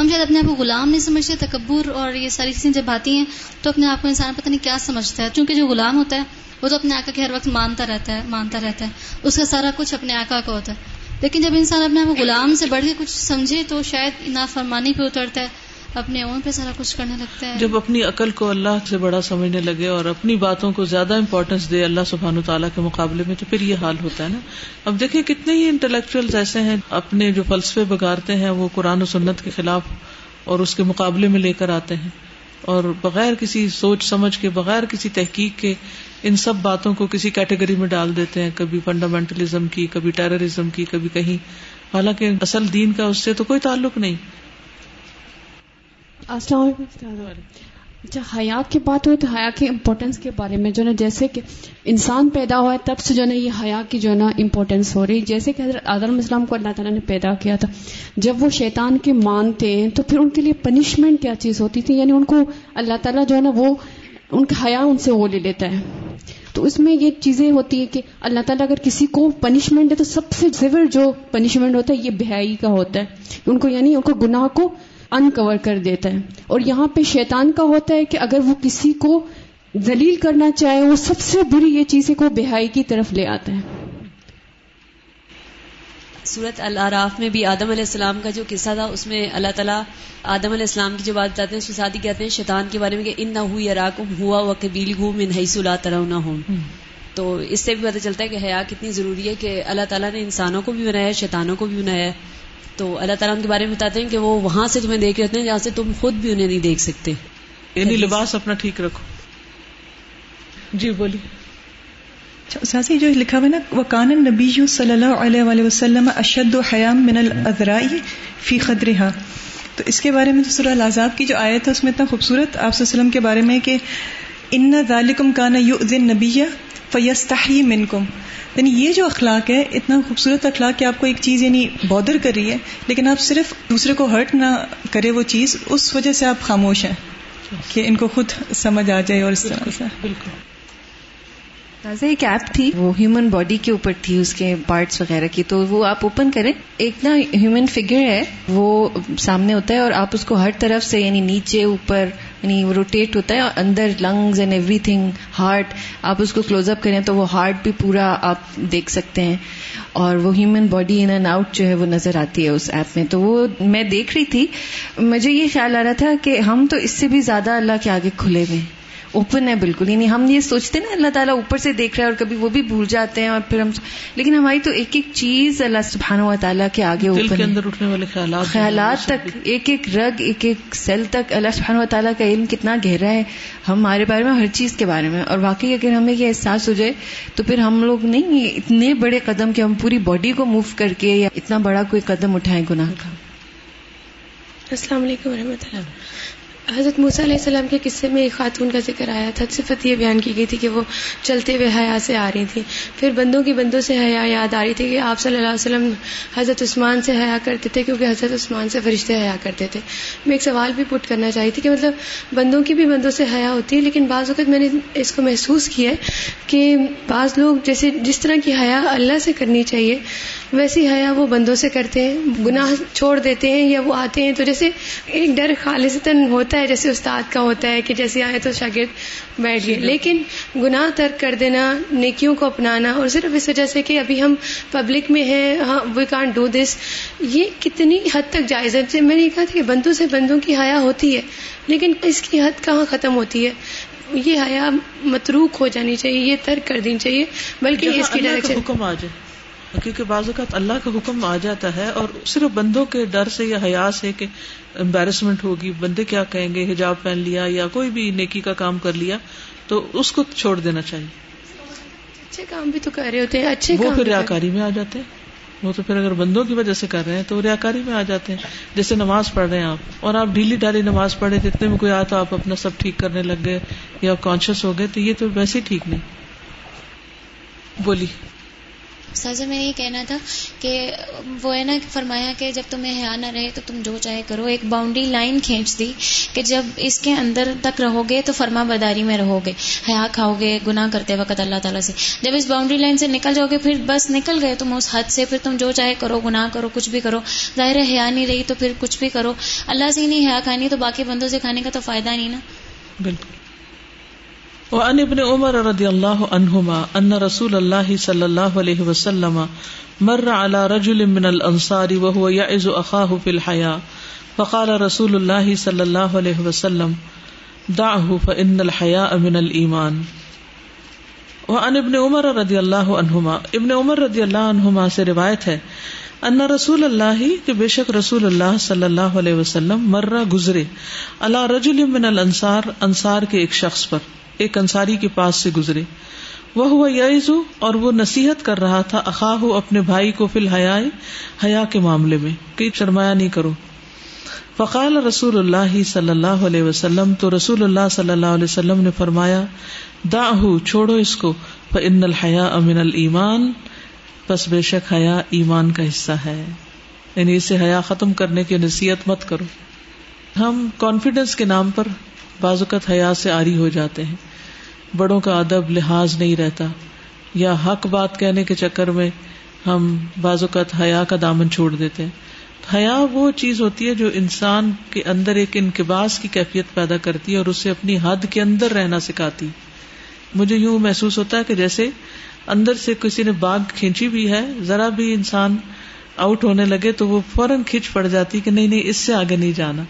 ہم شاید اپنے آپ کو غلام نہیں سمجھتے، تکبر اور یہ ساری چیزیں جب آتی ہیں، تو اپنے آپ کو انسان پتہ نہیں کیا سمجھتا ہے۔ چونکہ جو غلام ہوتا ہے، وہ تو اپنے آقا کے ہر وقت مانتا رہتا ہے، مانتا رہتا ہے۔ اس کا سارا کچھ اپنے آقا کا ہوتا ہے۔ لیکن جب انسان اپنے آپ کو غلام سے بڑھ کے کچھ سمجھے، تو شاید نافرمانی پہ اترتا ہے۔ اپنے اون پہ سارا کچھ کرنے لگتا ہے۔ جب اپنی عقل کو اللہ سے بڑا سمجھنے لگے اور اپنی باتوں کو زیادہ امپورٹینس دے اللہ سبحان و تعالیٰ کے مقابلے میں، تو پھر یہ حال ہوتا ہے نا۔ اب دیکھیں کتنے ہی انٹلیکچوئل ایسے ہیں، اپنے جو فلسفے بگارتے ہیں، وہ قرآن و سنت کے خلاف اور اس کے مقابلے میں لے کر آتے ہیں۔ اور بغیر کسی سوچ سمجھ کے، بغیر کسی تحقیق کے ان سب باتوں کو کسی کیٹیگری میں ڈال دیتے ہیں۔ کبھی فنڈامینٹلزم کی، کبھی ٹیررزم کی، کبھی کہیں۔ حالانکہ اصل دین کا اس سے تو کوئی تعلق نہیں۔ السلام علیکم اچھا حیا کی بات ہوئی تو حیا کے امپورٹینس کے بارے میں جو نا، جیسے کہ انسان پیدا ہوا ہے، تب سے جو نا یہ حیا کی جو ہے نا امپورٹینس ہو رہی جیسے کہ حضرت آدم السلام کو اللہ تعالیٰ نے پیدا کیا تھا۔ جب وہ شیطان کے مانتے ہیں تو پھر ان کے لیے پنشمنٹ کیا چیز ہوتی تھی؟ یعنی ان کو اللہ تعالیٰ جو ہے نا، وہ ان کا حیا ان سے وہ لے لیتا ہے۔ تو اس میں یہ چیزیں ہوتی ہیں کہ اللہ تعالیٰ اگر کسی کو پنشمنٹ ہے تو سب سے زیور جو پنشمنٹ ہوتا ہے، یہ بہائی کا ہوتا ہے۔ ان کو یعنی ان کو گناہ کو انکور کر دیتا ہے۔ اور یہاں پہ شیطان کا ہوتا ہے کہ اگر وہ کسی کو ذلیل کرنا چاہے وہ سب سے بری یہ چیزیں کو بہائی کی طرف لے آتا ہے۔ صورت العراف میں بھی آدم علیہ السلام کا جو قصہ تھا اس میں اللہ تعالیٰ آدم علیہ السلام کی جو بات بتاتے ہیں اس میں ساتھ ہی کہتے ہیں شیطان کے بارے میں کہ ان نہ ہوئی اراکم ہوا و قبیل گو من حیث ترون ہوں تو اس سے بھی پتہ چلتا ہے کہ حیا کتنی ضروری ہے کہ اللہ تعالیٰ نے انسانوں کو بھی بنایا ہے شیطانوں کو بھی بنایا۔ ہے تو اللہ تعالیٰ ان کے بارے میں بتاتے ہیں کہ وہ وہاں سے تمہیں دیکھ رہتے ہیں جہاں سے تم خود بھی انہیں نہیں دیکھ سکتے۔ یعنی لباس اپنا ٹھیک رکھو۔ جی بولیے۔ ساسی جو لکھا ہوا نا وکان نبی صلی اللہ علیہ وآلہ وسلم اشد و حیام من الزرائی فی خدرہ تو اس کے بارے میں جو سورہ العذاب کی جو آیت ہے اس میں اتنا خوبصورت آپ وسلم کے بارے میں کہ ان ذالکم کان یؤذن نبی فیستحی منکم یعنی یہ جو اخلاق ہے اتنا خوبصورت اخلاق کہ آپ کو ایک چیز یعنی بادر کر رہی ہے لیکن آپ صرف دوسرے کو ہرٹ نہ کرے وہ چیز اس وجہ سے آپ خاموش ہیں کہ ان کو خود سمجھ آ جائے اور اس طرح سے۔ بالکل ایک ایپ تھی وہ ہیومن باڈی کے اوپر تھی اس کے پارٹس وغیرہ کی۔ تو وہ آپ اوپن کریں۔ ایک نا ہیومن فگر ہے وہ سامنے ہوتا ہے اور آپ اس کو ہر طرف سے یعنی نیچے اوپر یعنی وہ روٹیٹ ہوتا ہے اور اندر lungs and everything heart آپ اس کو کلوز اپ کریں تو وہ ہارٹ بھی پورا آپ دیکھ سکتے ہیں اور وہ human body in and out جو ہے وہ نظر آتی ہے اس ایپ میں۔ تو وہ میں دیکھ رہی تھی، مجھے یہ خیال آ رہا تھا کہ ہم تو اس سے بھی زیادہ اللہ کے آگے کھلے ہوئے ہیں۔ اوپن ہے بالکل یعنی ہم یہ سوچتے نا اللہ تعالیٰ اوپر سے دیکھ رہا ہے اور کبھی وہ بھی بھول جاتے ہیں اور پھر ہم لیکن ہماری تو ایک ایک چیز اللہ سبحانہ و تعالیٰ کے آگے دل اوپن کے اندر اٹھنے والے خیالات خیالات تک ایک ایک رگ ایک ایک سیل تک اللہ سبحانہ و تعالیٰ کا علم کتنا گہرا ہے۔ ہمارے بارے میں ہر چیز کے بارے میں۔ اور واقعی اگر ہمیں یہ احساس ہو جائے تو پھر ہم لوگ نہیں اتنے بڑے قدم کہ ہم پوری باڈی کو موو کر کے یا اتنا بڑا کوئی قدم اٹھائیں گناہ کا۔ السلام علیکم ورحمۃ اللہ۔ حضرت موسیٰ علیہ السلام کے قصے میں ایک خاتون کا ذکر آیا تھا، صفت یہ بیان کی گئی تھی کہ وہ چلتے ہوئے حیا سے آ رہی تھی۔ پھر بندوں کی بندوں سے حیا یاد آ رہی تھی کہ آپ صلی اللہ علیہ وسلم حضرت عثمان سے حیا کرتے تھے کیونکہ حضرت عثمان سے فرشتے حیا کرتے تھے۔ میں ایک سوال بھی پٹ کرنا چاہی تھی کہ مطلب بندوں کی بھی بندوں سے حیا ہوتی ہے، لیکن بعض اوقات میں نے اس کو محسوس کیا ہے کہ بعض لوگ جیسے جس طرح کی حیا اللہ سے کرنی چاہیے ویسی حیا وہ بندوں سے کرتے ہیں گناہ چھوڑ دیتے ہیں یا وہ آتے ہیں تو جیسے ایک ڈر خالصتاً ہوتا ہے جیسے استاد کا ہوتا ہے کہ جیسے آئے تو شاگرد بیٹھ گئے۔ لیکن گناہ ترک کر دینا نیکیوں کو اپنانا اور صرف اس وجہ سے کہ ابھی ہم پبلک میں ہیں ہاں وی کان ڈو دس یہ کتنی حد تک جائز ہے۔ میں نے کہا تھا کہ بندوں سے بندوں کی حیا ہوتی ہے لیکن اس کی حد کہاں ختم ہوتی ہے؟ یہ حیا متروک ہو جانی چاہیے یہ ترک کر دینی چاہیے بلکہ اس کی ڈائریکشن حکم آ جائے۔ کیونکہ بعض اوقات اللہ کا حکم آ جاتا ہے اور صرف بندوں کے ڈر سے یا حیا سے کہ امبیرسمنٹ ہوگی بندے کیا کہیں گے؟ حجاب پہن لیا یا کوئی بھی نیکی کا کام کر لیا تو اس کو چھوڑ دینا چاہیے۔ اچھے کام بھی تو کر رہے ہوتے ہیں اچھے وہ پھر ریاکاری میں آ جاتے ہیں۔ وہ تو پھر اگر بندوں کی وجہ سے کر رہے ہیں تو ریاکاری میں آ جاتے ہیں۔ جیسے نماز پڑھ رہے ہیں آپ اور آپ ڈھیلی ڈھالی نماز پڑھے جتنے میں کوئی آیا تو آپ اپنا سب ٹھیک کرنے لگ گئے یا کانشیس ہو گئے تو یہ تو ویسے ٹھیک نہیں۔ بولی سازا، میں یہ کہنا تھا کہ وہ ہے نا فرمایا کہ جب تمہیں حیا نہ رہے تو تم جو چاہے کرو۔ ایک باؤنڈری لائن کھینچ دی کہ جب اس کے اندر تک رہو گے تو فرما بداری میں رہو گے حیا کھاؤ گے گناہ کرتے وقت اللہ تعالیٰ سے۔ جب اس باؤنڈری لائن سے نکل جاؤ گے پھر بس نکل گئے تم اس حد سے۔ پھر تم جو چاہے کرو، گناہ کرو، کچھ بھی کرو۔ ظاہر ہے حیا نہیں رہی تو پھر کچھ بھی کرو۔ اللہ سے ہی نہیں حیا کھانی تو باقی بندوں سے کھانے کا تو فائدہ نہیں نا؟ بالکل۔ وعن ابن عمر رضی اللہ عنہما ان رسول اللہ صلی اللہ علیہ وسلم مر على رجل من الانصار وهو يعز اخاه في الحياة فقال رسول الله صلى الله عليه وسلم دعه فان الحياء من الايمان وعن ابن عمر رضی اللہ عنہما ابن عمر رضی اللہ عنہما سے روایت ہے ان رسول اللہ کہ بے شک رسول اللہ صلی اللہ علیہ وسلم مرہ گزرے اللہ رجل من الانصار انصار کے ایک شخص پر ایک انصاری کے پاس سے گزرے۔ وہ ہوا یعزو اور وہ نصیحت کر رہا تھا اخاہ اپنے بھائی کو فی الحیا حیا کے معاملے میں، کہ شرمایا نہیں کرو۔ فقال رسول اللہ صلی اللہ علیہ وسلم، تو رسول اللہ صلی اللہ علیہ وسلم نے فرمایا دا چھوڑو اس کو فان الحیا امن الایمان۔ بس بے شک حیا ایمان کا حصہ ہے۔ یعنی اسے حیا ختم کرنے کی نصیحت مت کرو۔ ہم کانفیڈینس کے نام پر اوقات حیا سے آری ہو جاتے ہیں۔ بڑوں کا ادب لحاظ نہیں رہتا۔ یا حق بات کہنے کے چکر میں ہم بعض اوقات حیا کا دامن چھوڑ دیتے ہیں۔ حیا وہ چیز ہوتی ہے جو انسان کے اندر ایک انقباس کی کیفیت پیدا کرتی ہے اور اسے اپنی حد کے اندر رہنا سکھاتی۔ مجھے یوں محسوس ہوتا ہے کہ جیسے اندر سے کسی نے باغ کھینچی بھی ہے، ذرا بھی انسان آؤٹ ہونے لگے تو وہ فوراً کھینچ پڑ جاتی کہ نہیں نہیں، اس سے آگے نہیں جانا۔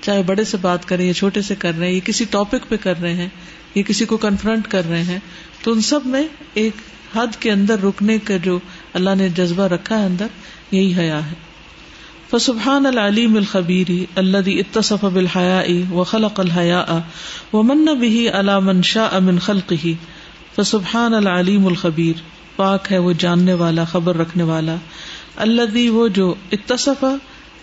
چاہے بڑے سے بات کریں یا چھوٹے سے کر رہے ہیں یا کسی ٹاپک پہ کر رہے ہیں یا کسی کو کنفرنٹ کر رہے ہیں، تو ان سب میں ایک حد کے اندر رکنے کا جو اللہ نے جذبہ رکھا ہے اندر، یہی حیا ہے۔ فسبحان العلیم الخبیری اللہ اتصف بالحیاء وخلق الحیاء ومن به على من شاء من خلقه۔ فسبحان العلیم الخبیر، پاک ہے وہ جاننے والا، خبر رکھنے والا۔ اللہ وہ جو اتصف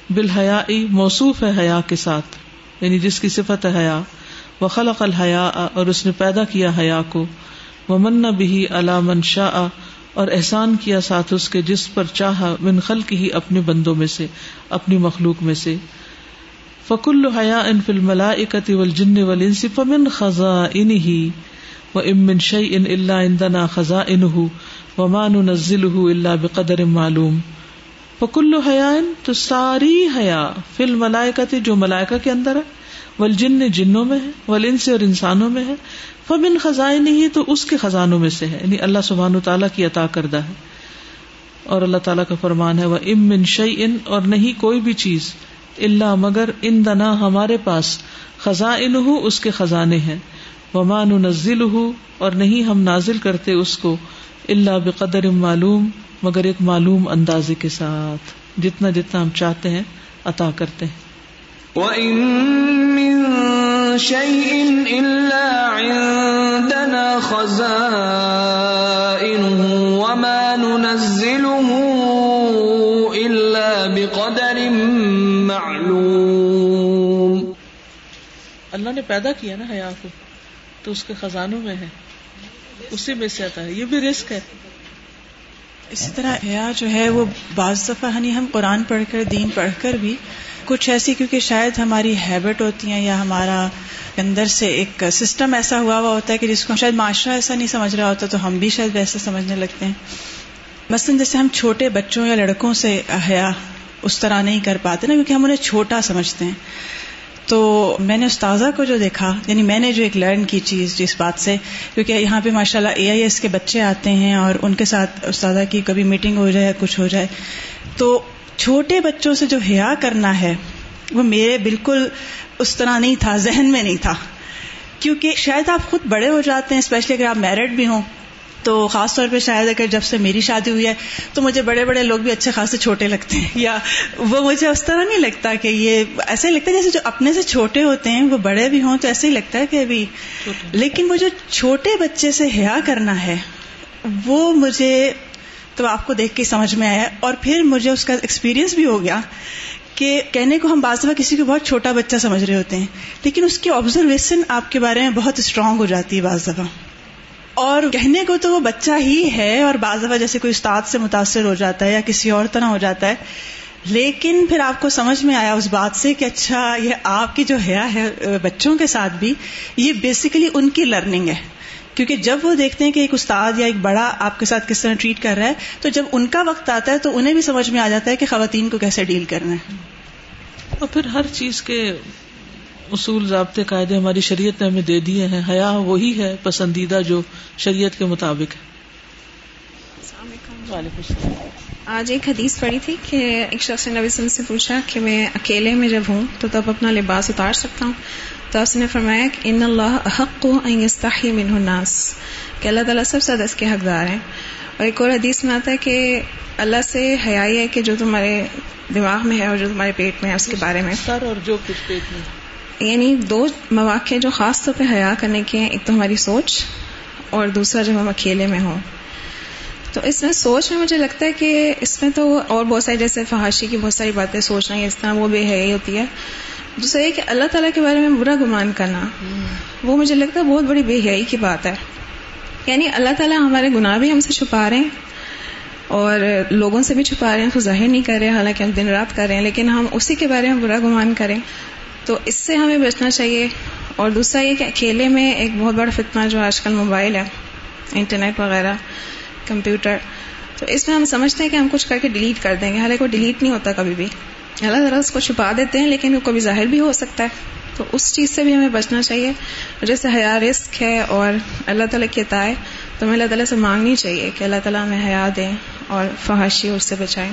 بالحیا موصوف ہے حیا کے ساتھ یعنی جس کی صفت ہے حیا وہ خلق الحیا اور اس نے پیدا کیا حیا کو۔ وہ من بھی علا من اور احسان کیا ساتھ اس کے جس پر چاہا، من خلق ہی اپنے بندوں میں سے، اپنی مخلوق میں سے۔ فکل حیا ان فل ملا اکتی ول جن ول انس فمن خزاں ان ہی و امن شعی ان اللہ اندنا خزاں ان و مان نزل اللہ بقدر معلوم۔ فکل حیا تو ساری حیا فل ملائکا تھی جو ملائکا کے اندر ہے ول جن جنوں میں ہے ول ان سے اور انسانوں میں ہے۔ فمن خزائن نہیں تو اس کے خزانوں میں سے ہے۔ یعنی اللہ سبحان و تعالیٰ کی عطا کردہ ہے۔ اور اللہ تعالیٰ کا فرمان ہے وہ ام من شعی ان اور نہیں کوئی بھی چیز اللہ مگر ان دنا ہمارے پاس خزاں اس کے خزانے ہیں۔ وہ مان نزل ہو اور نہیں ہم نازل کرتے اس کو۔ اللہ بقدر معلوم مگر ایک معلوم اندازے کے ساتھ۔ جتنا جتنا ہم چاہتے ہیں عطا کرتے ہیں۔ وَإِن مِّن شَيْءٍ إِلَّا عِندَنَا خَزَائِنُهُ وَمَا نُنَزِّلُهُ إِلَّا بِقَدَرٍ مَّعْلُومٍ۔ اللہ نے پیدا کیا نا حیا کو تو اس کے خزانوں میں ہے اسی میں سے آتا ہے۔ یہ بھی رسک ہے۔ اسی طرح حیا جو ہے، وہ بعض دفعہ ہنی، ہم قرآن پڑھ کر، دین پڑھ کر بھی کچھ ایسی، کیونکہ شاید ہماری ہیبٹ ہوتی ہیں یا ہمارا اندر سے ایک سسٹم ایسا ہوا ہوا ہوتا ہے کہ جس کو شاید معاشرہ ایسا نہیں سمجھ رہا ہوتا، تو ہم بھی شاید ویسے سمجھنے لگتے ہیں۔ مثلاً جیسے ہم چھوٹے بچوں یا لڑکوں سے حیا اس طرح نہیں کر پاتے نا، کیونکہ ہم انہیں چھوٹا سمجھتے ہیں۔ تو میں نے استاذہ کو جو دیکھا یعنی میں نے جو ایک لرن کی چیز جس بات سے، کیونکہ یہاں پہ ماشاء اللہ اے آئی ایس کے بچے آتے ہیں اور ان کے ساتھ استاذہ کی کبھی میٹنگ ہو جائے کچھ ہو جائے۔ تو چھوٹے بچوں سے جو حیا کرنا ہے، وہ میرے بالکل اس طرح نہیں تھا، ذہن میں نہیں تھا۔ کیونکہ شاید آپ خود بڑے ہو جاتے ہیں اسپیشلی اگر آپ میرڈ بھی ہوں تو خاص طور پہ شاید اگر جب سے میری شادی ہوئی ہے تو مجھے بڑے بڑے لوگ بھی اچھے خاصے چھوٹے لگتے ہیں۔ یا وہ مجھے اس طرح نہیں لگتا کہ یہ ایسے ہی لگتا ہے جیسے جو اپنے سے چھوٹے ہوتے ہیں، وہ بڑے بھی ہوں تو ایسے ہی لگتا ہے کہ ابھی لیکن وہ جو چھوٹے بچے سے حیا کرنا ہے، وہ مجھے تو آپ کو دیکھ کے سمجھ میں آیا اور پھر مجھے اس کا ایکسپیرئنس بھی ہو گیا کہ کہنے کو ہم بعض دفعہ کسی کو بہت چھوٹا بچہ سمجھ رہے ہوتے ہیں، لیکن اس کی آبزرویشن آپ کے بارے میں بہت اسٹرانگ ہو جاتی ہے بعض دفعہ۔ اور کہنے کو تو وہ بچہ ہی ہے اور بعض دفعہ جیسے کوئی استاد سے متاثر ہو جاتا ہے یا کسی اور طرح ہو جاتا ہے، لیکن پھر آپ کو سمجھ میں آیا اس بات سے کہ اچھا یہ آپ کی جو حیا ہے بچوں کے ساتھ بھی، یہ بیسیکلی ان کی لرننگ ہے۔ کیونکہ جب وہ دیکھتے ہیں کہ ایک استاد یا ایک بڑا آپ کے ساتھ کس طرح ٹریٹ کر رہا ہے، تو جب ان کا وقت آتا ہے تو انہیں بھی سمجھ میں آ جاتا ہے کہ خواتین کو کیسے ڈیل کرنا ہے۔ اور پھر ہر چیز کے اصول ضابطے قاعدے ہماری شریعت نے ہمیں دے دیے ہیں۔ حیا وہی ہے پسندیدہ جو شریعت کے مطابق ہے۔ آج ایک حدیث پڑھی تھی کہ ایک شخص نے نبی وسلم سے پوچھا کہ میں اکیلے میں جب ہوں تو تب اپنا لباس اتار سکتا ہوں؟ تو اس نے فرمایا کہ ان اللہ حق کو من الناس کہ اللہ تعالیٰ سب سے اس کے حقدار ہیں۔ اور ایک اور حدیث میں آتا ہے کہ اللہ سے حیائی ہے کہ جو تمہارے دماغ میں ہے اور جو تمہارے پیٹ میں ہے اس کے بارے میں۔ سر اور جو کچھ پیٹ میں یعنی دو مواقع جو خاص طور پہ حیا کرنے کے ہیں، ایک تو ہماری سوچ اور دوسرا جب ہم اکیلے میں ہوں۔ تو اس میں سوچ میں مجھے لگتا ہے کہ اس میں تو اور بہت ساری، جیسے فحاشی کی بہت ساری باتیں سوچنا اس طرح وہ بے حیائی ہوتی ہے۔ دوسرا یہ کہ اللہ تعالیٰ کے بارے میں برا گمان کرنا، وہ مجھے لگتا ہے بہت بڑی بے حیائی کی بات ہے۔ یعنی اللہ تعالیٰ ہمارے گناہ بھی ہم سے چھپا رہے ہیں اور لوگوں سے بھی چھپا رہے ہیں، تو ظاہر نہیں کر رہے، حالانکہ ہم دن رات کر رہے ہیں، لیکن ہم اسی کے بارے میں برا گمان کریں۔ تو اس سے ہمیں بچنا چاہیے۔ اور دوسرا یہ کہ اکیلے میں ایک بہت بڑا فتنہ جو آج کل موبائل ہے، انٹرنیٹ وغیرہ، کمپیوٹر، تو اس میں ہم سمجھتے ہیں کہ ہم کچھ کر کے ڈیلیٹ کر دیں گے۔ حالانکہ وہ ڈیلیٹ نہیں ہوتا کبھی بھی۔ اللہ تعالیٰ اس کو چھپا دیتے ہیں، لیکن وہ کبھی ظاہر بھی ہو سکتا ہے۔ تو اس چیز سے بھی ہمیں بچنا چاہیے۔ جیسے حیا رسک ہے اور اللہ تعالیٰ کی عطا ہے تو ہمیں اللہ تعالیٰ سے مانگنی چاہیے کہ اللہ تعالیٰ ہمیں حیا دیں اور فحاشی اس سے بچائیں۔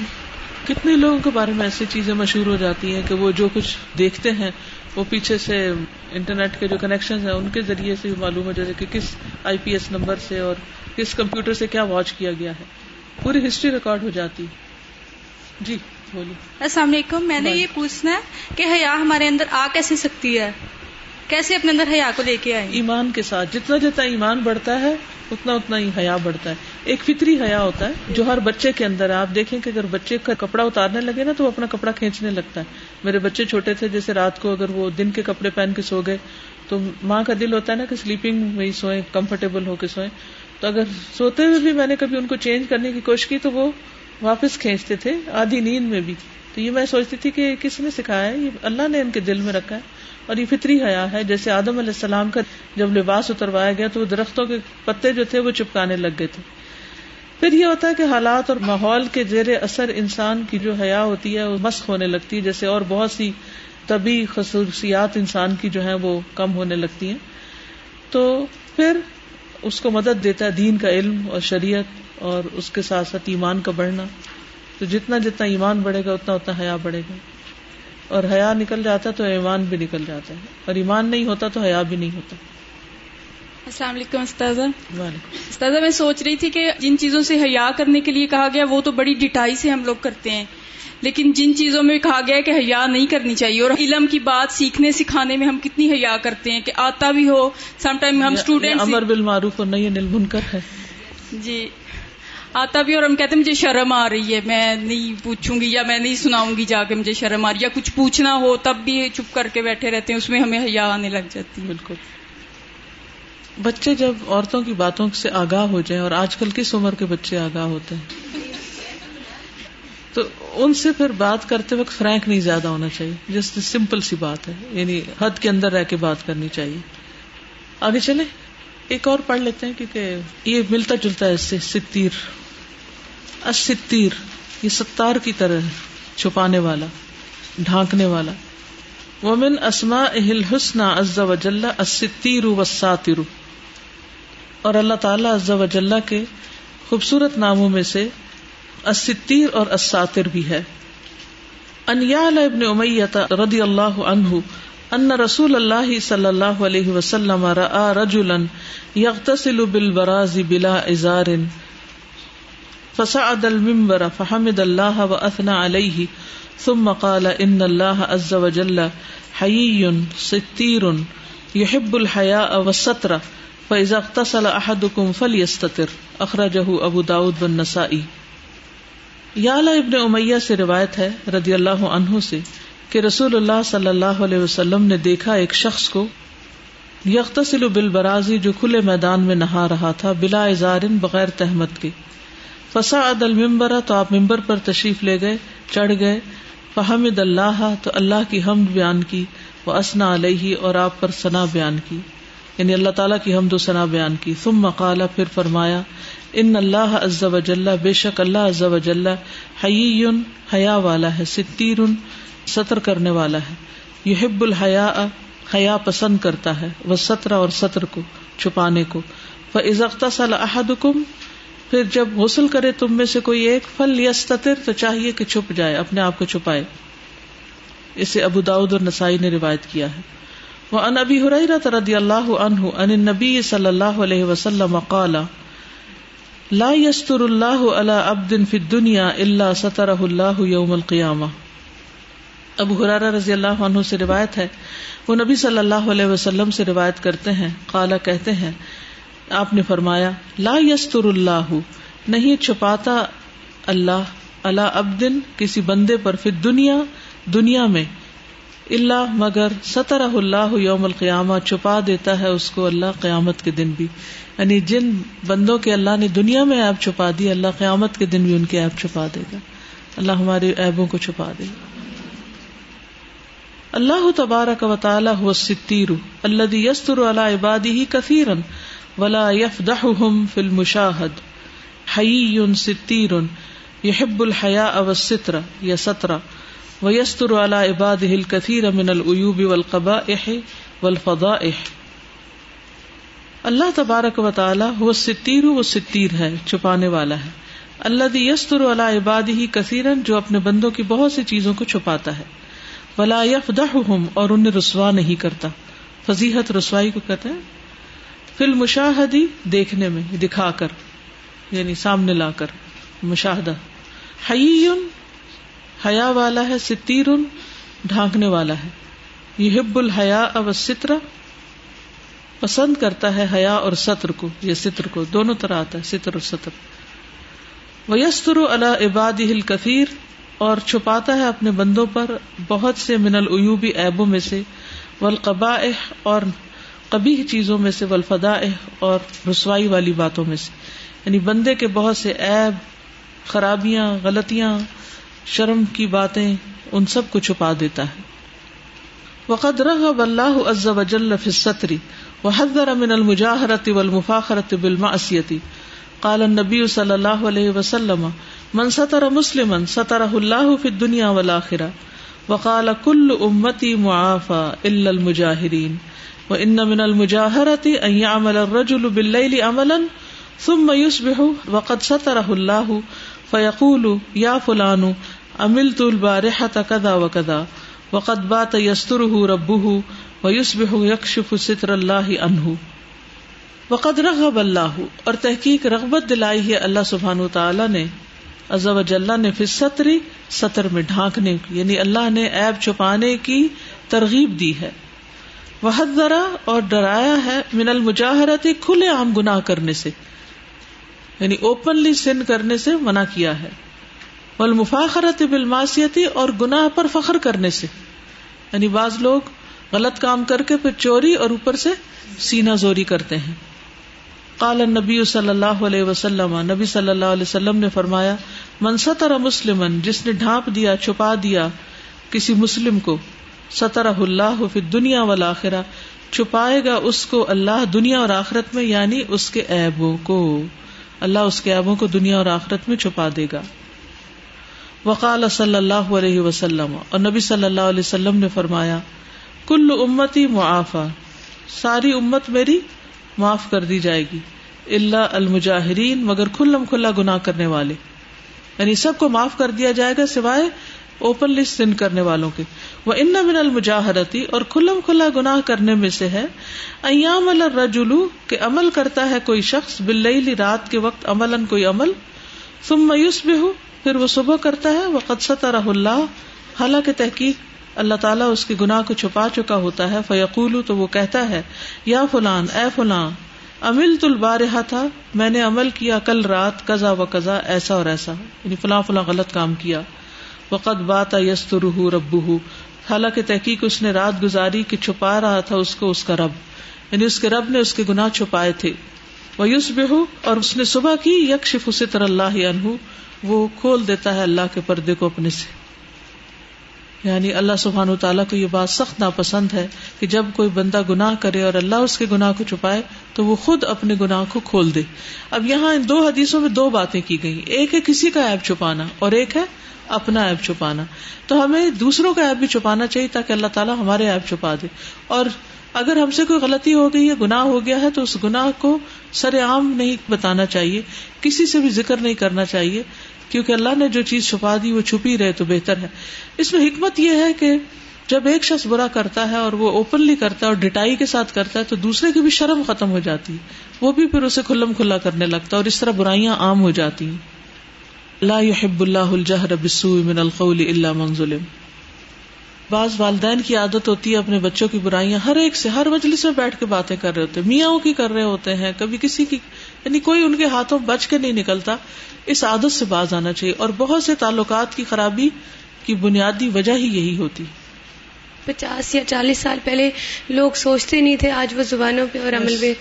کتنے لوگوں کے بارے میں ایسی چیزیں مشہور ہو جاتی ہیں کہ وہ جو کچھ دیکھتے ہیں وہ پیچھے سے انٹرنیٹ کے جو کنیکشن ہیں ان کے ذریعے سے معلوم ہو جاتا ہے کہ کس آئی پی ایس نمبر سے اور کس کمپیوٹر سے کیا واچ کیا گیا ہے۔ پوری ہسٹری ریکارڈ ہو جاتی۔ جی بولیے۔ السلام علیکم میں نے یہ پوچھنا ہے کہ حیا ہمارے اندر آ کیسے سکتی ہے؟ کیسے اپنے اندر حیا کو لے کے آئے ایمان کے ساتھ جتنا جتنا ایمان بڑھتا ہے، اتنا اتنا ہی حیا بڑھتا ہے۔ ایک فطری حیا ہوتا ہے جو ہر بچے کے اندر ہے۔ آپ دیکھیں کہ اگر بچے کا کپڑا اتارنے لگے نا، تو وہ اپنا کپڑا کھینچنے لگتا ہے۔ میرے بچے چھوٹے تھے، جیسے رات کو اگر وہ دن کے کپڑے پہن کے سو گئے، تو ماں کا دل ہوتا ہے نا کہ سلیپنگ میں ہی سوئیں کمفرٹیبل ہو کے سوئیں۔ تو اگر سوتے ہوئے بھی میں نے کبھی ان کو چینج کرنے کی کوشش کی، تو وہ واپس کھینچتے تھے، آدھی نیند میں بھی۔ تو یہ میں سوچتی تھی کہ کس نے سکھایا ہے؟ یہ اللہ نے ان کے دل میں رکھا ہے۔ اور یہ فطری حیا ہے، جیسے آدم علیہ السلام کا جب لباس اتروایا گیا تو وہ درختوں کے پتے جو تھے وہ چپکانے لگ گئے تھے۔ پھر یہ ہوتا ہے کہ حالات اور ماحول کے زیر اثر انسان کی جو حیا ہوتی ہے وہ مسخ ہونے لگتی ہے، جیسے اور بہت سی طبی خصوصیات انسان کی جو ہے وہ کم ہونے لگتی ہیں۔ تو پھر اس کو مدد دیتا ہے دین کا علم اور شریعت اور اس کے ساتھ ساتھ ایمان کا بڑھنا۔ تو جتنا جتنا ایمان بڑھے گا، اتنا اتنا حیا بڑھے گا۔ اور حیا نکل جاتا تو ایمان بھی نکل جاتا ہے۔ اور ایمان نہیں ہوتا تو حیا بھی نہیں ہوتا۔ السلام علیکم استاذہ۔ استاذہ میں سوچ رہی تھی کہ جن چیزوں سے حیا کرنے کے لیے کہا گیا وہ تو بڑی ڈٹائی سے ہم لوگ کرتے ہیں۔ لیکن جن چیزوں میں کہا گیا کہ حیا نہیں کرنی چاہیے اور علم کی بات سیکھنے سکھانے میں ہم کتنی حیا کرتے ہیں کہ آتا بھی ہو۔ سم ٹائم ہم اسٹوڈینٹ امر بالمعروف اور نہیں نل منکر ہے۔ جی۔ آتا بھی اور ہم کہتے ہیں، مجھے شرم آ رہی ہے، میں نہیں پوچھوں گی یا میں نہیں سناؤں گی جا کے مجھے شرم آ رہی ہے، یا کچھ پوچھنا ہو تب بھی چپ کر کے بیٹھے رہتے ہیں، اس میں ہمیں حیا آنے لگ جاتی ہے۔ بالکل۔ بچے جب عورتوں کی باتوں سے آگاہ ہو جائیں، اور آج کل کس عمر کے بچے آگاہ ہوتے ہیں؟ تو ان سے پھر بات کرتے وقت فرینک نہیں زیادہ ہونا چاہیے، جس سمپل سی بات ہے یعنی حد کے اندر رہ کے بات کرنی چاہیے۔ آگے چلے ایک اور پڑھ لیتے ہیں، کیونکہ یہ ملتا جلتا ہے اس سے، ستیر۔ ستیر یہ ستار کی طرح ہے، چھپانے والا، ڈھانکنے والا۔ ومن اسما اہل حسن عز وجل الستیر والساتر۔ اور اللہ تعالیٰ عز وجل کے خوبصورت ناموں میں سے الستیر اور الساتر بھی ہے۔ ان یعل ابن امیت رضی اللہ عنہ ان رسول اللہ صلی اللہ علیہ وسلم رأى رجلا يغتسل بالبراز بلا ازار فصعد المنبر فحمد الله واثنى عليه ثم قال ان الله عز وجل حيي ستير يحب الحياء والستر فاذا اغتسل احدكم فليستتر اخرجه ابو داود والنسائي یالا ابن امیہ سے روایت ہے رضی اللہ عنہ سے کہ رسول اللہ صلی اللہ علیہ وسلم نے دیکھا ایک شخص کو یکتسل بالبرازی جو کھلے میدان میں نہا رہا تھا بلا اظہارن بغیر تحمد کے۔ فسا عدل ممبرا تو آپ ممبر پر تشریف لے گئے، چڑھ گئے۔ فہمد اللہ تو اللہ کی حمد بیان کی۔ وہ اسنا علیہ اور آپ پر ثنا بیان کی۔ یعنی اللہ تعالیٰ کی حمد و ثنا بیان کی۔ ثم مقالا پھر فرمایا ان اللہ عز و جل بے شک اللہ عز و جل حی حیا والا ہے ستیر سطر کرنے والا ہے۔ یحب الحیا حیا پسند کرتا ہے۔ وہ سطر اور سطر کو، چھپانے کو۔ فضا صلی احدکم پھر جب غسل کرے تم میں سے کوئی ایک فل یستتر تو چاہیے کہ چھپ جائے، اپنے آپ کو چھپائے۔ اسے ابو داود اور نسائی نے روایت کیا ہے۔ وہ ان ابی حریرہ رضی اللہ عنہ ان النبی صلی اللہ علیہ وسلم قال لا یستر اللہ علی عبد فی الدنیا الا سترہ اللہ یوم القیامہ۔ ابو حرارہ رضی اللہ عنہ سے روایت ہے۔ وہ نبی صلی اللہ علیہ وسلم سے روایت کرتے ہیں، قالا کہتے ہیں آپ نے فرمایا، لا یستر اللہ نہیں چھپاتا اللہ اللہ ابدن کسی بندے پر پھر دنیا دنیا میں اللہ مگر سطر اللہ یوم القیامہ، چھپا دیتا ہے اس کو اللہ قیامت کے دن بھی۔ یعنی جن بندوں کے اللہ نے دنیا میں ایپ چھپا دی، اللہ قیامت کے دن بھی ان کے ایپ چھپا دے گا۔ اللہ ہمارے ایبوں کو چھپا دے گا۔ اللہ تبارک و تعالی هو الستیر الذي يستر على عباده كثيرا ولا يفضحهم في المشاهد. حي ستیر يحب الحياء والستر یا ستر ويستر على عباده الكثير من العيوب والقبائح والفضائح. اللہ تبارک و تعالی وہ ستیر وہ ستیر ہے، چھپانے والا ہے. اللہ یستر علی عباد ہی کثیرن جو اپنے بندوں کی بہت سی چیزوں کو چھپاتا ہے. ولا یفدحہم اور انہیں رسوا نہیں کرتا. فضیحت رسوائی کو کہتے ہیں؟ فی المشاہدی دیکھنے میں، دکھا کر یعنی سامنے لا کر، مشاہدہ۔ حیون حیا والا ہے، ستیر، ڈھانکنے والا ہے۔ یہ ہب الحیا اب سترا پسند کرتا ہے حیا اور سطر کو یا ستر کو، دونوں طرح آتا ہے، ستر اور سطر ویستر اللہ عباد ہل کثیر اور چھپاتا ہے اپنے بندوں پر بہت سے من العیوبی ایبوں میں سے ولقبا اور کبھی چیزوں میں سے ولفدا اور رسوائی والی باتوں میں سے۔ یعنی بندے کے بہت سے ایب خرابیاں، غلطیاں، شرم کی باتیں، ان سب کو چھپا دیتا ہے۔ وقد رغب اللہ عز وجل فی الستر وحذر من المجاہرت والمفاخرت بالمعصیت قال النبی صلی اللہ علیہ وسلم، من ستر مسلما سترہ اللہ فی الدنیا والآخرہ وقال كل امتی معافى الا المجاہرین وان من المجاہرة ان يعمل الرجل بالليل عملا ثم يصبح وقد سترہ اللہ فيقول یا فلان عملت البارحة كذا وكذا وقد بات يستره ربه ويصبح يكشف ستر الله عنه وقد رغب اللہ اور تحقیق رغبت دلائی ہے اللہ سبحان و تعالیٰ نے۔ عزب جل نے پھر ستری سطر میں ڈھانکنے کی یعنی اللہ نے ایب چھپانے کی ترغیب دی ہے۔ وہ ذرا اور ڈرایا ہے من المجاہرتی کھلے عام گناہ کرنے سے یعنی اوپنلی سن کرنے سے منع کیا ہے۔ والمفاخرت بالماسیتی اور گناہ پر فخر کرنے سے یعنی بعض لوگ غلط کام کر کے پھر چوری اور اوپر سے سینا زوری کرتے ہیں۔ قال نبی صلی اللہ علیہ وسلم، نبی صلی اللہ علیہ وسلم نے فرمایا، من ستر مسلم جس نے ڈھانپ دیا، چھپا دیا کسی مسلم کو ستر اللہ فی دنیا والآخرہ، چھپائے گا اس کو اللہ دنیا اور آخرت میں یعنی اس کے عیبوں کو۔ اللہ اس کے عیبوں کو دنیا اور آخرت میں چھپا دے گا۔ وقال صلی اللہ علیہ وسلم، اور نبی صلی اللہ علیہ وسلم نے فرمایا، کل امتی معافا، ساری امت میری معاف کر دی جائے گی اللہ المجاہرین، مگر کھلم کھلا گنا کرنے والے۔ یعنی سب کو معاف کر دیا جائے گا، سوائے اوپن لسٹ سن کرنے والوں کے۔ وہ ان من المجاہرتی اور کھلم کھلا گناہ کرنے میں سے ہے ایام الرجلو کہ عمل کرتا ہے کوئی شخص بل رات کے وقت عمل کوئی عمل۔ ثم میوس بھی ہو پھر وہ صبح کرتا ہے وہ قدست اللہ حالانکہ تحقیق، اللہ تعالیٰ اس کے گناہ کو چھپا چکا ہوتا ہے۔ فیقول تو وہ کہتا ہے، یا فلان، اے فلاں امل تل بارہا تھا میں نے عمل کیا کل رات کزا و کزا ایسا اور ایسا۔ یعنی فلاں فلاں غلط کام کیا۔ وقت بات یستر رب حالانکہ تحقیق اس نے رات گزاری کہ چھپا رہا تھا اس کو اس کا رب۔ یعنی اس کے رب نے اس کے گناہ چھپائے تھے۔ وہ یوس بے اور اس نے صبح کی یکشف ستر اللہ عنہ، وہ کھول دیتا ہے اللہ کے پردے کو اپنے سے۔ یعنی اللہ سبحان و تعالیٰ کو یہ بات سخت ناپسند ہے کہ جب کوئی بندہ گناہ کرے اور اللہ اس کے گناہ کو چھپائے تو وہ خود اپنے گناہ کو کھول دے۔ اب یہاں ان دو حدیثوں میں دو باتیں کی گئی ایک ہے کسی کا ایپ چھپانا اور ایک ہے اپنا ایپ چھپانا۔ تو ہمیں دوسروں کا ایپ بھی چھپانا چاہیے تاکہ اللہ تعالیٰ ہمارے ایپ چھپا دے۔ اور اگر ہم سے کوئی غلطی ہو گئی ہے گناہ ہو گیا ہے تو اس گناہ کو سر عام نہیں بتانا چاہیے۔ کسی سے بھی ذکر نہیں کرنا چاہیے۔ کیونکہ اللہ نے جو چیز چھپا دی وہ چھپی رہے تو بہتر ہے۔ اس میں حکمت یہ ہے کہ جب ایک شخص برا کرتا ہے اور وہ اوپنلی کرتا ہے اور ڈٹائی کے ساتھ کرتا ہے تو دوسرے کی بھی شرم ختم ہو جاتی ہے۔ وہ بھی پھر اسے کھلم کھلا کرنے لگتا ہے اور اس طرح برائیاں عام ہو جاتی ہیں۔ لا يحب اللہ الجہر بالسوء من القول الا من ظلم۔ بعض والدین کی عادت ہوتی ہے اپنے بچوں کی برائیاں ہر ایک سے ہر مجلس میں بیٹھ کے باتیں کر رہے ہوتے ہیں۔ میاں کی کر رہے ہوتے ہیں، کبھی کسی کی یعنی کوئی ان کے ہاتھوں بچ کے نہیں نکلتا، اس عادت سے باز آنا چاہیے۔ اور بہت سے تعلقات کی خرابی کی بنیادی وجہ ہی یہی ہوتی۔ پچاس یا چالیس سال پہلے لوگ سوچتے نہیں تھے آج وہ زبانوں پہ اور عمل پہ۔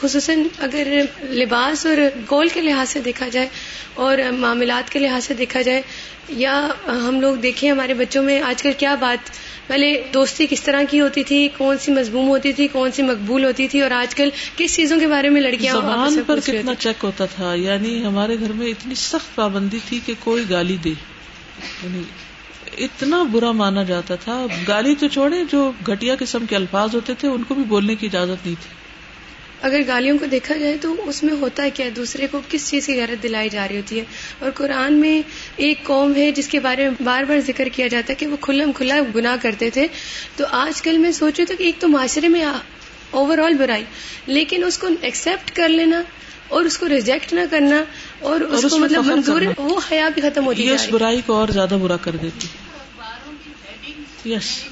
خصوصاً اگر لباس اور گول کے لحاظ سے دیکھا جائے اور معاملات کے لحاظ سے دیکھا جائے یا ہم لوگ دیکھیں ہمارے بچوں میں آج کل کیا بات پہلے دوستی کس طرح کی ہوتی تھی کون سی مضموم ہوتی تھی کون سی مقبول ہوتی تھی اور آج کل کس چیزوں کے بارے میں لڑکیاں زبان پر کتنا چیک ہوتا تھا یعنی ہمارے گھر میں اتنی سخت پابندی تھی کہ کوئی گالی دے۔ یعنی اتنا برا مانا جاتا تھا۔ گالی تو چھوڑے جو گٹیا قسم کے الفاظ ہوتے تھے، ان کو بھی بولنے کی اجازت نہیں تھی۔ اگر گالیوں کو دیکھا جائے تو اس میں ہوتا ہے کیا؟ دوسرے کو کس چیز کی غیرت دلائی جا رہی ہوتی ہے؟ اور قرآن میں ایک قوم ہے جس کے بارے میں بار بار ذکر کیا جاتا ہے کہ وہ کھلم کھلا گناہ کرتے تھے۔ تو آج کل میں سوچ رہی تھی کہ ایک تو معاشرے میں اوور آل برائی، لیکن اس کو ایکسپٹ کر لینا اور اس کو ریجیکٹ نہ کرنا اور اس کو مطلب منظور وہ حیا بھی ختم ہوتی ہے اس برائی کو اور زیادہ برا کر دیتی۔ یس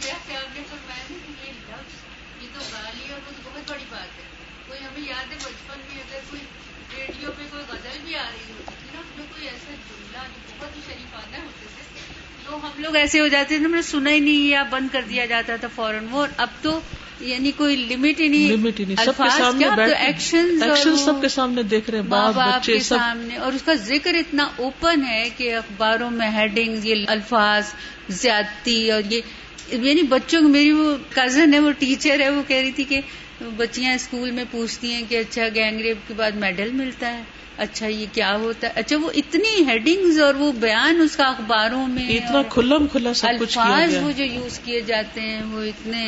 ہم لوگ ایسے ہو جاتے تھے میں نے سنا ہی نہیں یا بند کر دیا جاتا تھا فوراً۔ وہ اب تو یعنی کوئی لمٹ ہی نہیں. لمٹ ہی نہیں. سب کے سامنے ایکشن سب کے سامنے دیکھ رہے ماں باپ کے سامنے. اور اس کا ذکر اتنا اوپن ہے کہ اخباروں میں ہیڈنگ یہ الفاظ زیادتی اور یہ یعنی بچوں کو میری وہ کزن ہے وہ ٹیچر ہے وہ کہہ رہی تھی کہ بچیاں اسکول میں پوچھتی ہیں کہ اچھا گینگ ریپ کے بعد میڈل ملتا ہے۔ اچھا یہ کیا ہوتا ہے؟ اچھا وہ اتنی ہیڈنگز اور وہ بیان اس کا اخباروں میں اتنا کھلم کھلا سب کچھ کیا الفاظ وہ جو یوز کیے جاتے ہیں وہ اتنے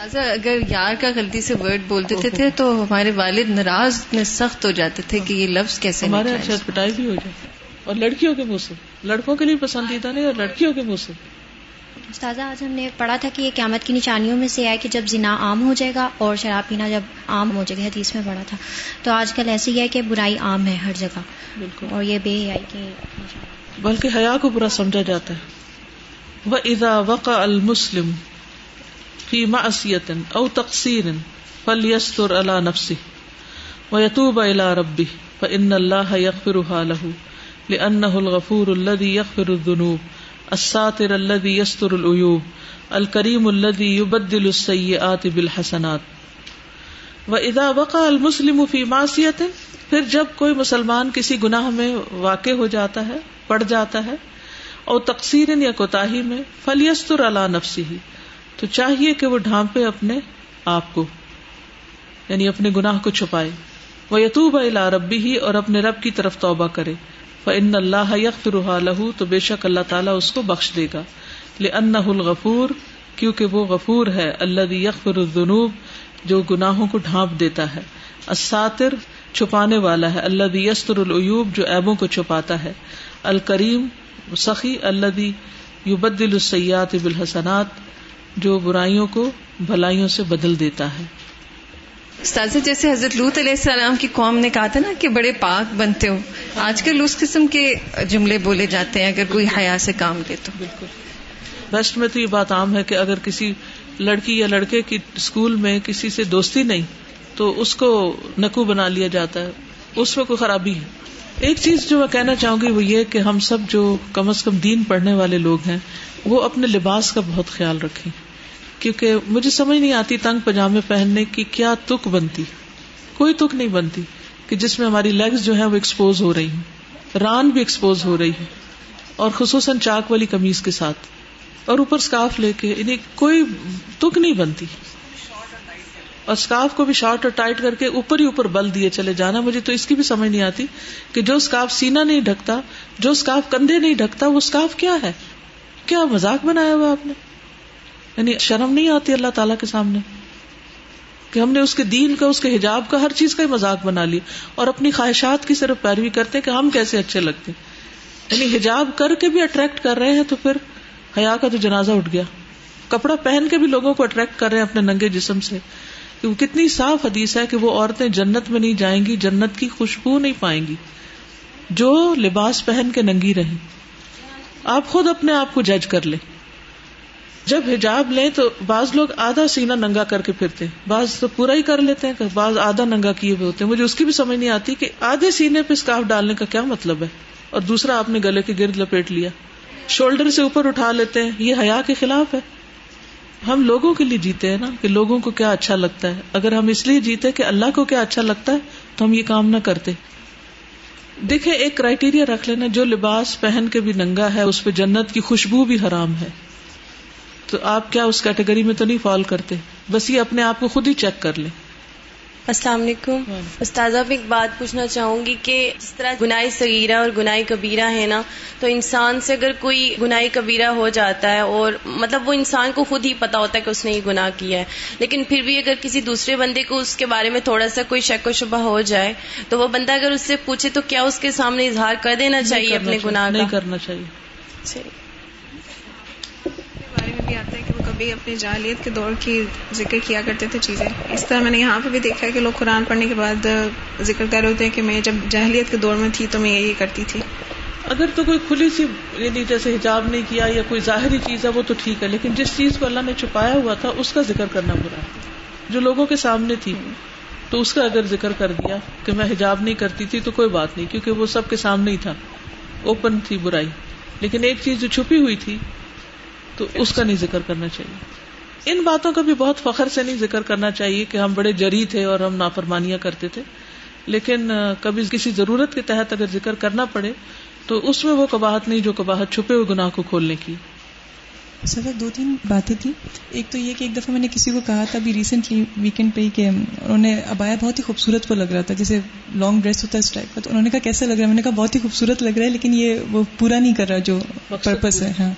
تازہ اگر یار کا غلطی سے ورڈ بول دیتے تھے تو ہمارے والد ناراض میں سخت ہو جاتے تھے کہ یہ لفظ کیسے ہمارے۔ اچھا پٹائی بھی ہو جاتی۔ اور لڑکیوں کے منہ سے۔ لڑکوں کے لیے پسندیدہ نہیں اور لڑکیوں کے منہ سے۔ استاذہ آج ہم نے پڑھا تھا کہ یہ قیامت کی نشانیوں میں سے ہے کہ جب زنا عام ہو جائے گا اور شراب پینا جب عام ہو جائے گا حدیث میں پڑھا تھا۔ تو آج کل ایسے ہی ہے کہ برائی عام ہے ہر جگہ۔ بالکل۔ اور یہ بے حیائی کی بلکہ حیا کو برا سمجھا جاتا ہے۔ وہ ادا وقع المسلم فی معصیت او تقصیر فلیستر علی نفسی ویتوب الى ربی فان اللہ یغفرها له لانه الغفور الذي يغفر الذنوب الساتر الذي يستر العیوب الکریم الذي يبدل السیئات بالحسنات واذا وقع المسلم فی معصیت پھر جب کوئی مسلمان کسی گناہ میں واقع ہو جاتا ہے، پڑ جاتا ہے اور تقسیر یا کوتاہی میں فلیستر علی نفسی ہی تو چاہیے کہ وہ ڈھانپے اپنے آپ کو یعنی اپنے گناہ کو چھپائے۔ وہ یتوب الا ربی ہی اور اپنے رب کی طرف توبہ کرے۔ فان اللہ یغفرها له، تو بے شک اللہ تعالیٰ اس کو بخش دے گا۔ لانه الغفور، کیونکہ وہ غفور ہے، الذي یغفر الذنوب، جو گناہوں کو ڈھانپ دیتا ہے۔ الساتر چھپانے والا ہے، الذي یستر العیوب جو عیبوں کو چھپاتا ہے۔ الکریم سخی الذي یبدل السیئات بالحسنات۔ جو برائیوں کو بھلائیوں سے بدل دیتا ہے۔ استاذہ جیسے حضرت لوت علیہ السلام کی قوم نے کہا تھا نا کہ بڑے پاک بنتے ہو۔ آج کل اس قسم کے جملے بولے جاتے ہیں اگر کوئی حیا سے کام لے تو۔ بالکل۔ ویسٹ میں تو یہ بات عام ہے کہ اگر کسی لڑکی یا لڑکے کی اسکول میں کسی سے دوستی نہیں تو اس کو نکو بنا لیا جاتا ہے۔ اس میں کوئی خرابی ہے۔ ایک چیز جو میں کہنا چاہوں گی وہ یہ کہ ہم سب جو کم از کم دین پڑھنے والے لوگ ہیں وہ اپنے لباس کا بہت خیال رکھیں۔ کیونکہ مجھے سمجھ نہیں آتی تنگ پجامے پہننے کی کیا تک بنتی۔ کوئی تک نہیں بنتی کہ جس میں ہماری لیگز جو ہے وہ ایکسپوز ہو رہی ہیں۔ ران بھی ایکسپوز ہو رہی ہے اور خصوصاً چاک والی کمیز کے ساتھ۔ اور اوپر اسکارف لے کے یعنی کوئی تک نہیں بنتی۔ اور اسکارف کو بھی شارٹ اور ٹائٹ کر کے اوپر ہی اوپر بل دیے چلے جانا۔ مجھے تو اس کی بھی سمجھ نہیں آتی کہ جو اسکارف سینا نہیں ڈھکتا، جو اسکارف کندھے نہیں ڈھکتا، وہ اسکارف کیا ہے؟ کیا مذاق بنایا ہوا آپ نے؟ یعنی شرم نہیں آتی اللہ تعالیٰ کے سامنے کہ ہم نے اس کے دین کا، اس کے حجاب کا، ہر چیز کا ہی مذاق بنا لیا اور اپنی خواہشات کی صرف پیروی کرتے کہ ہم کیسے اچھے لگتے یعنی حجاب کر کے بھی اٹریکٹ کر رہے ہیں تو پھر حیا کا تو جنازہ اٹھ گیا۔ کپڑا پہن کے بھی لوگوں کو اٹریکٹ کر رہے ہیں اپنے ننگے جسم سے۔ کہ وہ کتنی صاف حدیث ہے کہ وہ عورتیں جنت میں نہیں جائیں گی، جنت کی خوشبو نہیں پائیں گی۔ جو لباس پہن کے ننگی رہیں، آپ خود اپنے آپ کو جج کر لیں۔ جب حجاب لیں تو بعض لوگ آدھا سینا ننگا کر کے پھرتے بعض تو پورا ہی کر لیتے ہیں بعض آدھا ننگا کیے ہوئے ہوتے ہیں۔ مجھے اس کی بھی سمجھ نہیں آتی کہ آدھے سینے پہ اسکارف ڈالنے کا کیا مطلب ہے۔ اور دوسرا، آپ نے گلے کے گرد لپیٹ لیا۔ شولڈر سے اوپر اٹھا لیتے ہیں۔ یہ حیا کے خلاف ہے۔ ہم لوگوں کے لیے جیتے ہیں نا کہ لوگوں کو کیا اچھا لگتا ہے۔ اگر ہم اس لیے جیتے کہ اللہ کو کیا اچھا لگتا ہے تو ہم یہ کام نہ کرتے۔ دیکھیں، ایک کرائٹیریا رکھ لینا جو لباس پہن کے بھی ننگا ہے، اس پہ جنت کی خوشبو بھی حرام ہے۔ تو آپ کیا اس کیٹیگری میں تو نہیں فال کرتے؟ بس یہ اپنے آپ کو خود ہی چیک کر لیں۔ السلام علیکم۔ استاذہ بھی ایک بات پوچھنا چاہوں گی کہ جس طرح گناہ صغیرہ اور گناہ کبیرہ ہے نا تو انسان سے اگر کوئی گناہ کبیرہ ہو جاتا ہے اور مطلب وہ انسان کو خود ہی پتا ہوتا ہے کہ اس نے یہ گناہ کیا ہے لیکن پھر بھی اگر کسی دوسرے بندے کو اس کے بارے میں تھوڑا سا کوئی شک و شبہ ہو جائے تو وہ بندہ اگر اس سے پوچھے تو کیا اس کے سامنے اظہار کر دینا چاہیے اپنے گناہ نہیں کرنا چاہیے۔ میں بھی آتا ہے کہ وہ کبھی اپنے جاہلیت کے دور کی ذکر کیا کرتے تھے چیزیں۔ اس طرح میں نے یہاں پہ بھی دیکھا ہے کہ لوگ قرآن پڑھنے کے بعد ذکر کر رہے ہوتے ہیں کہ میں جب جاہلیت کے دور میں تھی تو میں یہی کرتی تھی۔ اگر تو کوئی کھلی سی یعنی جیسے حجاب نہیں کیا یا کوئی ظاہری چیز ہے، وہ تو ٹھیک ہے، لیکن جس چیز کو اللہ نے چھپایا ہوا تھا، اس کا ذکر کرنا برا جو لوگوں کے سامنے تھی، تو اس کا اگر ذکر کر دیا کہ میں حجاب نہیں کرتی تھی، تو کوئی بات نہیں، کیونکہ وہ سب کے سامنے ہی تھا۔ اوپن تھی برائی۔ لیکن ایک چیز جو چھپی ہوئی تھی تو اس کا نہیں ذکر کرنا چاہیے۔ ان باتوں کا بھی بہت فخر سے نہیں ذکر کرنا چاہیے کہ ہم بڑے جری تھے اور ہم نافرمانیاں کرتے تھے۔ لیکن کبھی کسی ضرورت کے تحت اگر ذکر کرنا پڑے تو اس میں وہ کباہت نہیں جو کباہت چھپے ہوئے گناہ کو کھولنے کی۔ سر دو تین باتیں تھیں۔ ایک تو یہ کہ ایک دفعہ میں نے کسی کو کہا تھا ابھی ریسنٹلی ویکینڈ پہ ہی کہ انہوں نے ابایا بہت ہی خوبصورت وہ لگ رہا تھا جیسے لانگ ڈریس ہوتا ہے اس ٹائپ کا۔ تو انہوں نے کہا کیسا لگ رہا ہے؟ میں نے کہا بہت ہی خوبصورت لگ رہا ہے لیکن یہ وہ پورا نہیں کر رہا جو پرپز ہے۔ ہاں۔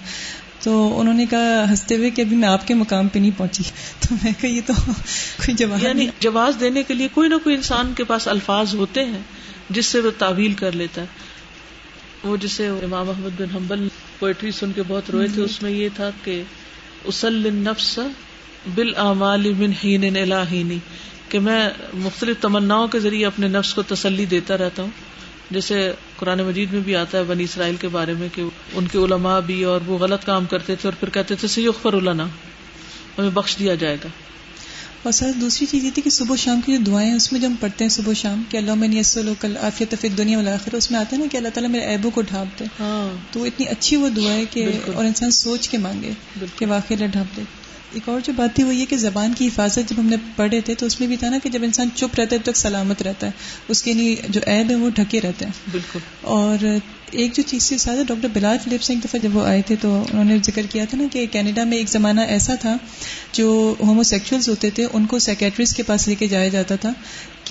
تو انہوں نے کہا، ہنستے ہوئے کہ ابھی میں آپ کے مقام پہ نہیں پہنچی۔ تو میں کہا، یہ تو کوئی جواب یعنی جواز دینے کے لیے کوئی نہ کوئی انسان کے پاس الفاظ ہوتے ہیں جس سے وہ تعویل کر لیتا ہے۔ وہ جسے امام احمد بن حنبل پوئٹری سن کے بہت روئے تھے، اس میں یہ تھا کہ اسل نفس بال اعمال من ہین الہینی کہ میں مختلف تمناؤں کے ذریعے اپنے نفس کو تسلی دیتا رہتا ہوں۔ جیسے قرآن مجید میں بھی آتا ہے بنی اسرائیل کے بارے میں کہ ان کے علماء بھی اور وہ غلط کام کرتے تھے اور پھر کہتے تھے سیخ پر النا ہمیں بخش دیا جائے گا۔ اور سر دوسری چیز یہ تھی کہ صبح شام کی جو دعائیں اس میں جو ہم پڑھتے ہیں صبح شام کہ اللہ میں یسل کل آفیت فی دنیا والا آخر اس میں آتا ہے نا کہ اللہ تعالیٰ میرے ایبو کو ڈھانپ دے ہاں۔ تو اتنی اچھی وہ دعا ہے کہ اور انسان سوچ کے مانگے کہ واقعی اللہ ڈھانپ دے۔ ایک اور جو بات تھی وہ یہ کہ زبان کی حفاظت جب ہم نے پڑھے تھے تو اس میں بھی تھا نا کہ جب انسان چپ رہتا ہے تب تک سلامت رہتا ہے۔ اس کے لیے جو عیب ہے وہ ڈھکے رہتے ہیں۔ بالکل۔ اور ایک جو چیز ساتھ ہے ڈاکٹر بلال فلپس ایک دفعہ جب وہ آئے تھے تو انہوں نے ذکر کیا تھا نا کہ کینیڈا میں ایک زمانہ ایسا تھا جو ہومو سیکچولس ہوتے تھے ان کو سیکٹریسٹ کے پاس لے کے جایا جاتا تھا۔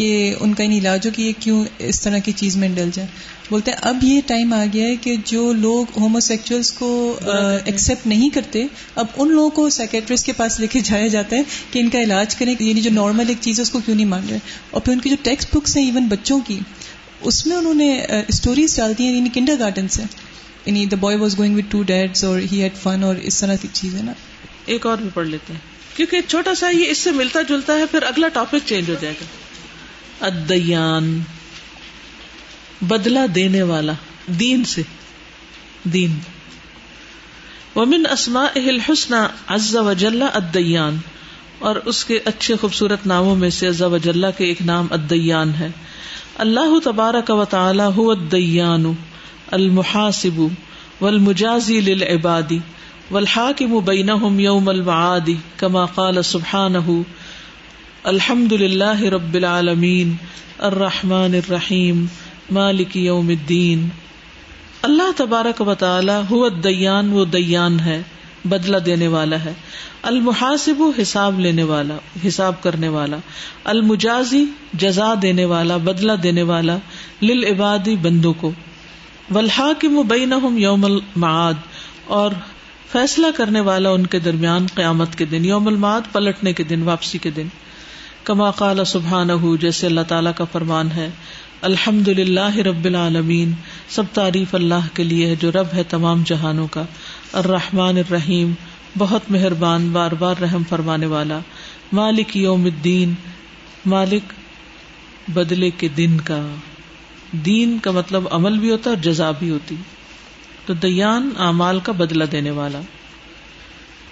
کہ ان کا ان علاج ہو کہ یہ کیوں اس طرح کی چیز میں ڈل جائے بولتے ہیں، اب یہ ٹائم آ گیا ہے کہ جو لوگ ہومو سیکچولس کو ایکسپٹ نہیں کرتے، اب ان لوگوں کو سیکٹرسٹ کے پاس لے کے جایا جاتا ہے کہ ان کا علاج کریں یعنی جو نارمل ایک چیز ہے، اس کو کیوں نہیں مان رہے؟ اور پھر ان کی جو ٹیکسٹ بکس ہیں ایون بچوں کی، اس میں انہوں نے اسٹوریز ڈال دی ہیں یعنی کنڈر گارڈن سے یعنی the boy was going with to dads اور ہی ہیڈ فن اور اس طرح کی چیز ہے نا۔ ایک اور بھی پڑھ لیتے ہیں۔ کیونکہ چھوٹا سا یہ اس سے ملتا جلتا ہے، پھر اگلا ٹاپک چینج ہو جائے گا۔ ادیان بدلا دینے والا، دین سے، دین۔ ومن اسما الحسن عز وجل ادیان اور اس کے اچھے خوبصورت ناموں میں سے عز وجل کے ایک نام ادیان ہے۔ اللہ تبارک و تعالی هو الدیان، المحاسب، والمجازی للعباد، والحاکم بینہم یوم المعاد کما قال سبحانہ۔ الحمد للہ رب العالمین، الرحمن الرحیم، مالک یوم الدین۔ اللہ تبارک و تعالی هو الدیان، وہ دیان ہے، بدلہ دینے والا ہے۔ المحاسب، حساب لینے والا، حساب کرنے والا۔ المجازی، جزا دینے والا، بدلہ دینے والا۔ للعبادی بندوں کو۔ والحاکم بینہم یوم المعاد۔ اور فیصلہ کرنے والا ان کے درمیان قیامت کے دن، یوم المعاد، پلٹنے کے دن، واپسی کے دن۔ کما قال سبحانہ جیسے اللہ تعالیٰ کا فرمان ہے الحمد للہ رب العالمین، سب تعریف اللہ کے لیے ہے جو رب ہے تمام جہانوں کا، الرحمن الرحیم، بہت مہربان، بار بار رحم فرمانے والا، مالک یوم الدین، مالک بدلے کے دن کا۔ دین کا مطلب عمل بھی ہوتا اور جزا بھی ہوتی۔ تو دیان، اعمال کا بدلہ دینے والا۔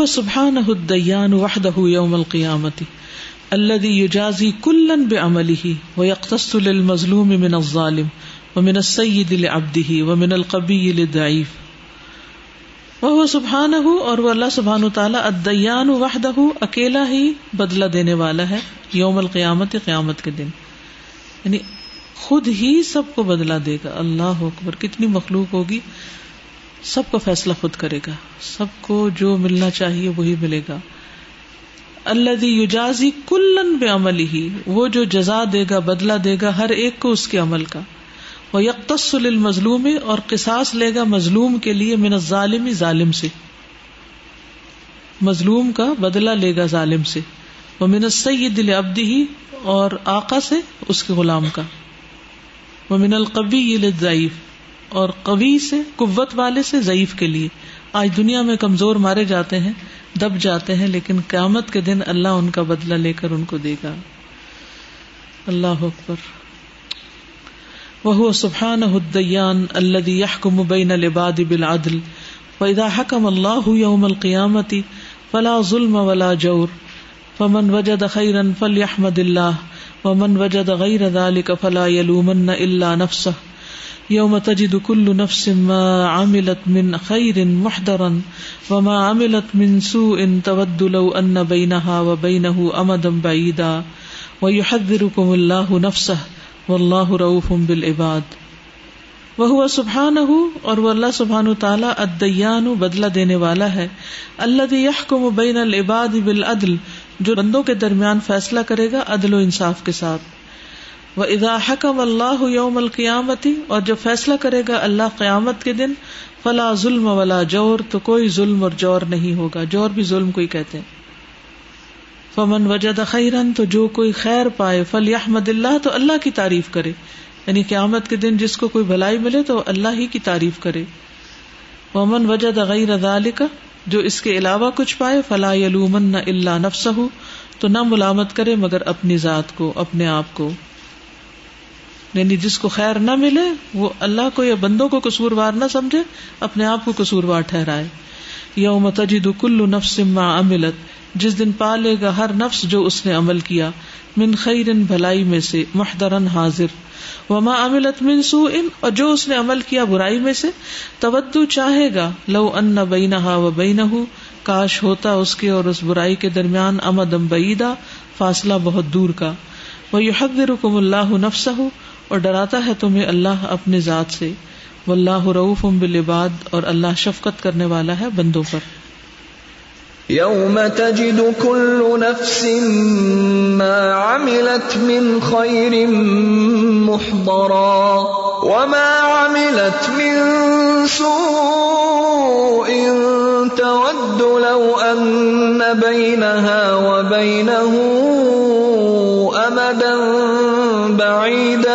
وهو سبحانه الديان وحده يوم القيامة، الذي يجازي كلا بعمله ويقتص للمظلوم من الظالم ومن السيد لعبده ومن القبي للضعيف. وہ سبحان ہو اور وہ اللہ سبحان تعالیٰ ادیان وحدہ اکیلا ہی بدلہ دینے والا ہے یوم القیامت، قیامت کے دن۔ یعنی خود ہی سب کو بدلا دے گا۔ اللہ اکبر، کتنی مخلوق ہوگی۔ سب کو فیصلہ خود کرے گا۔ سب کو جو ملنا چاہیے وہی ملے گا۔ اللہ یوجازی کلن بے عمل ہی وہ جو جزا دے گا بدلا دے گا ہر ایک کو اس کے عمل کا۔ وہ یکتسل المظلوم اور قصاص لے گا مظلوم کے لیے من ظالم ظالم سے۔ مظلوم کا بدلہ لے گا ظالم سے۔ وہ من سید دل ابدی ہی اور آقا سے اس کے غلام کا۔ وہ من القبی ضعیف اور قوی سے، قوت والے سے ضعیف کے لیے۔ آج دنیا میں کمزور مارے جاتے ہیں، دب جاتے ہیں، لیکن قیامت کے دن اللہ ان کا بدلہ لے کر ان کو دے گا۔ اللہ اکبر۔ وہ سبحان الدیان الذي يحكم بين العباد بالعدل۔ واذا حكم الله يوم القيامه فلا ظلم ولا جور۔ فمن وجد خيرا فليحمد الله۔ ومن وجد غير ذلك فلا يلومن الا نفسه۔ يوم تجد كل نفس ما عملت من خير محضرا وما عملت من سوء تود لو ان بينها وبينه امدا بعيدا. ويحذركم الله نفسه واللہ رعوف بالعباد. وہ سبحان ہو اور وہ اللہ سبحان تعالیٰ ادیان بدلہ دینے والا ہے. اللہ یحکم بین العباد بالعدل جو بندوں کے درمیان فیصلہ کرے گا عدل و انصاف کے ساتھ. وہ ادا حکم اللہ یوم القیامتی اور جب فیصلہ کرے گا اللہ قیامت کے دن، فلا ظلم ولا جور، تو کوئی ظلم اور جور نہیں ہوگا۔ جور بھی ظلم کو ہی کہتے ہیں۔ فمن وجد خیرن تو جو کوئی خیر پائے فل احمد اللہ تو اللہ کی تعریف کرے۔ یعنی قیامت کے دن جس کو کوئی بھلائی ملے، تو اللہ ہی کی تعریف کرے۔ ومن وجد غیر ذالک جو اس کے علاوہ کچھ پائے، فلا یلومن نہ اللہ نفس ہو تو نہ ملامت کرے مگر اپنی ذات کو، اپنے آپ کو۔ یعنی جس کو خیر نہ ملے، وہ اللہ کو یا بندوں کو قصوروار نہ سمجھے، اپنے آپ کو قصوروار ٹھہرائے۔ یوم تجد کل نفس ما عملت، جس دن پالے گا ہر نفس جو اس نے عمل کیا۔ من خیر بھلائی میں سے محدرن حاضر۔ وما عملت من سوء اور جو اس نے عمل کیا برائی میں سے۔ تودو چاہے گا، لو ان بینہا و بینہ کاش ہوتا اس کے اور اس برائی کے درمیان امدم بعیدہ فاصلہ بہت دور کا۔ وہ یحذرکم اللہ نفسہ اور ڈراتا ہے تمہیں اللہ اپنے ذات سے۔ واللہ رؤوف بالعباد اور اللہ شفقت کرنے والا ہے بندوں پر۔ يوم تجد كل نفس ما عملت من خير محضرا وما عملت من سوء تود لو أن بينها وبينه أمدا بعيدا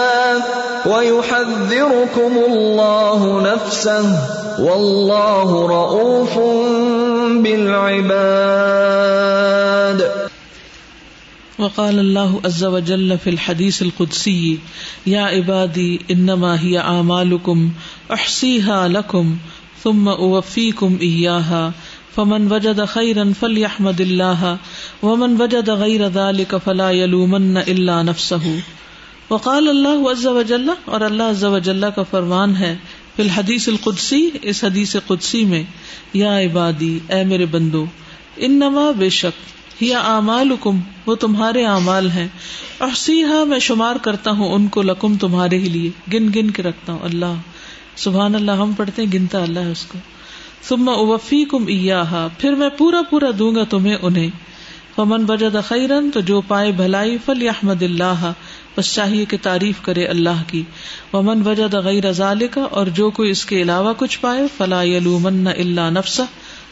ويحذركم الله نفسه والله رؤوف بالعباد وقال الله عز وجل في الحديث القدسي يا عبادي انما هي اعمالكم احصيها لكم ثم اوفيكم اياها فمن وجد خيرا فليحمد الله ومن وجد غير ذلك فلا يلومن الا نفسه وقال الله عز وجل اور اللہ عز وجل کا فرمان ہے فی الحدیث القدسی، اس حدیث قدسی میں، یا عبادی، اے میرے بندو، انما بے شک یا اعمال وہ تمہارے اعمال ہیں اور میں شمار کرتا ہوں ان کو لکم تمہارے ہی لیے، گن گن کے رکھتا ہوں، اللہ، سبحان اللہ، ہم پڑھتے ہیں، گنتا اللہ ہے اس کو۔ ثم اوفی کم پھر میں پورا پورا دوں گا تمہیں انہیں۔ فمن بجد خیرن، تو جو پائے بھلائی فل احمد اللہ بس چاہیے کہ تعریف کرے اللہ کی۔ ومن وجد غیر ازال کا اور جو کوئی اس کے علاوہ کچھ پائے، فلا یلومن اللہ نفسہ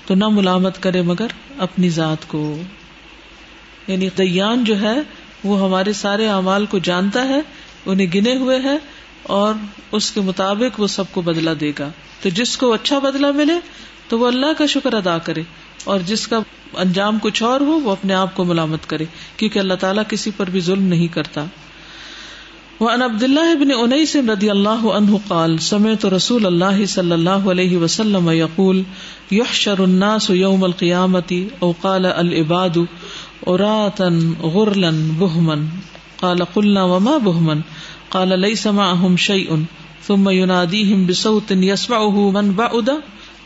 تو نہ ملامت کرے مگر اپنی ذات کو۔ یعنی دیان جو ہے، وہ ہمارے سارے اعمال کو جانتا ہے، انہیں گنے ہوئے ہے اور اس کے مطابق وہ سب کو بدلا دے گا۔ تو جس کو اچھا بدلا ملے، تو وہ اللہ کا شکر ادا کرے۔ اور جس کا انجام کچھ اور ہو، وہ اپنے آپ کو ملامت کرے، کیونکہ اللہ تعالیٰ کسی پر بھی ظلم نہیں کرتا۔ وعن عبد الله بن انيس رضي الله عنه قال، سمعت رسول الله صلى الله عليه وسلم يقول يحشر الناس يوم القيامة او قال العباد عراتا غرلا بهما، قال قلنا وما بهما، قال ليس معهم شيء ثم يناديهم بصوت يسمعه من بعد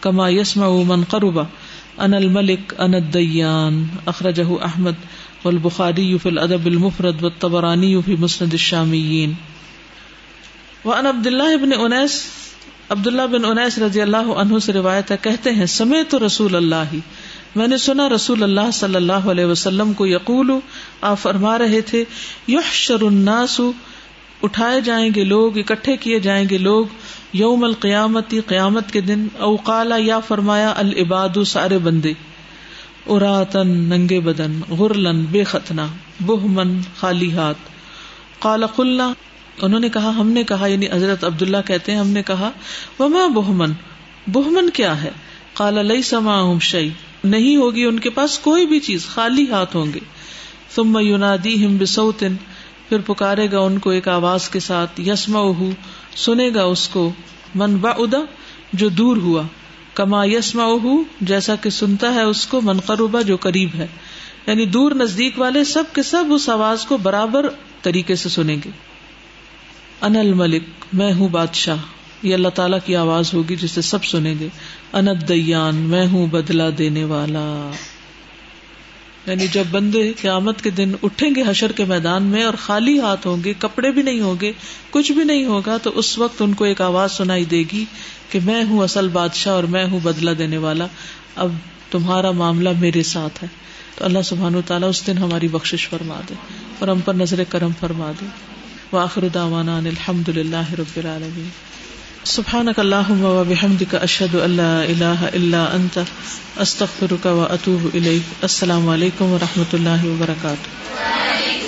كما يسمع من قرب، انا الملك انا الديان اخرجه احمد والبخاری فی الادب المفرد والطبرانی فی مسند الشامیین. وان عبد الله بن انیس، عبداللہ بن انیس رضی اللہ عنہ سے روایت ہے، کہتے ہیں، سمیت رسول اللہ، میں نے سنا رسول اللہ صلی اللہ علیہ وسلم کو یقول، آپ فرما رہے تھے، یحشر الناس، اٹھائے جائیں گے لوگ، اکٹھے کیے جائیں گے لوگ، یوم القیامتی، قیامت کے دن اوقالا یا فرمایا العباد سارے بندے۔ اراتن ننگے بدن، غرلن بے ختنا بہمن خالی ہاتھ۔ کالا قلنا، انہوں نے کہا، ہم نے کہا یعنی حضرت عبداللہ کہتے ہیں، ہم نے کہا، وما بہمن؟ بہمن کیا ہے؟ کالا لئی سما شعی نہیں ہوگی ان کے پاس کوئی بھی چیز، خالی ہاتھ ہوں گے۔ ثم یونادی ہم بسوتن پھر پکارے گا ان کو ایک آواز کے ساتھ یسما سنے گا اس کو، من با ادا جو دور ہوا۔ کما یسما جیسا کہ سنتا ہے اس کو منقربہ جو قریب ہے۔ یعنی دور نزدیک والے سب کے سب اس آواز کو برابر طریقے سے سنیں گے۔ ان الملک، میں ہوں بادشاہ۔ یہ اللہ تعالیٰ کی آواز ہوگی جسے سب سنیں گے۔ اند دیان میں ہوں بدلا دینے والا۔ یعنی جب بندے قیامت کے دن اٹھیں گے حشر کے میدان میں اور خالی ہاتھ ہوں گے، کپڑے بھی نہیں ہوں گے، کچھ بھی نہیں ہوگا، تو اس وقت ان کو ایک آواز سنائی دے گی کہ میں ہوں اصل بادشاہ اور میں ہوں بدلا دینے والا۔ اب تمہارا معاملہ میرے ساتھ ہے۔ تو اللہ سبحان و تعالیٰ اس دن ہماری بخش فرما دے اور ہم پر نظر کرم فرما دے۔ واخر داوانا الحمد للہ رب العالمین۔ سبحانك اللهم وبحمدك اشهد ان لا اله الا انت استغفرك واتوب اليك السلام علیکم و رحمۃ اللہ وبرکاتہ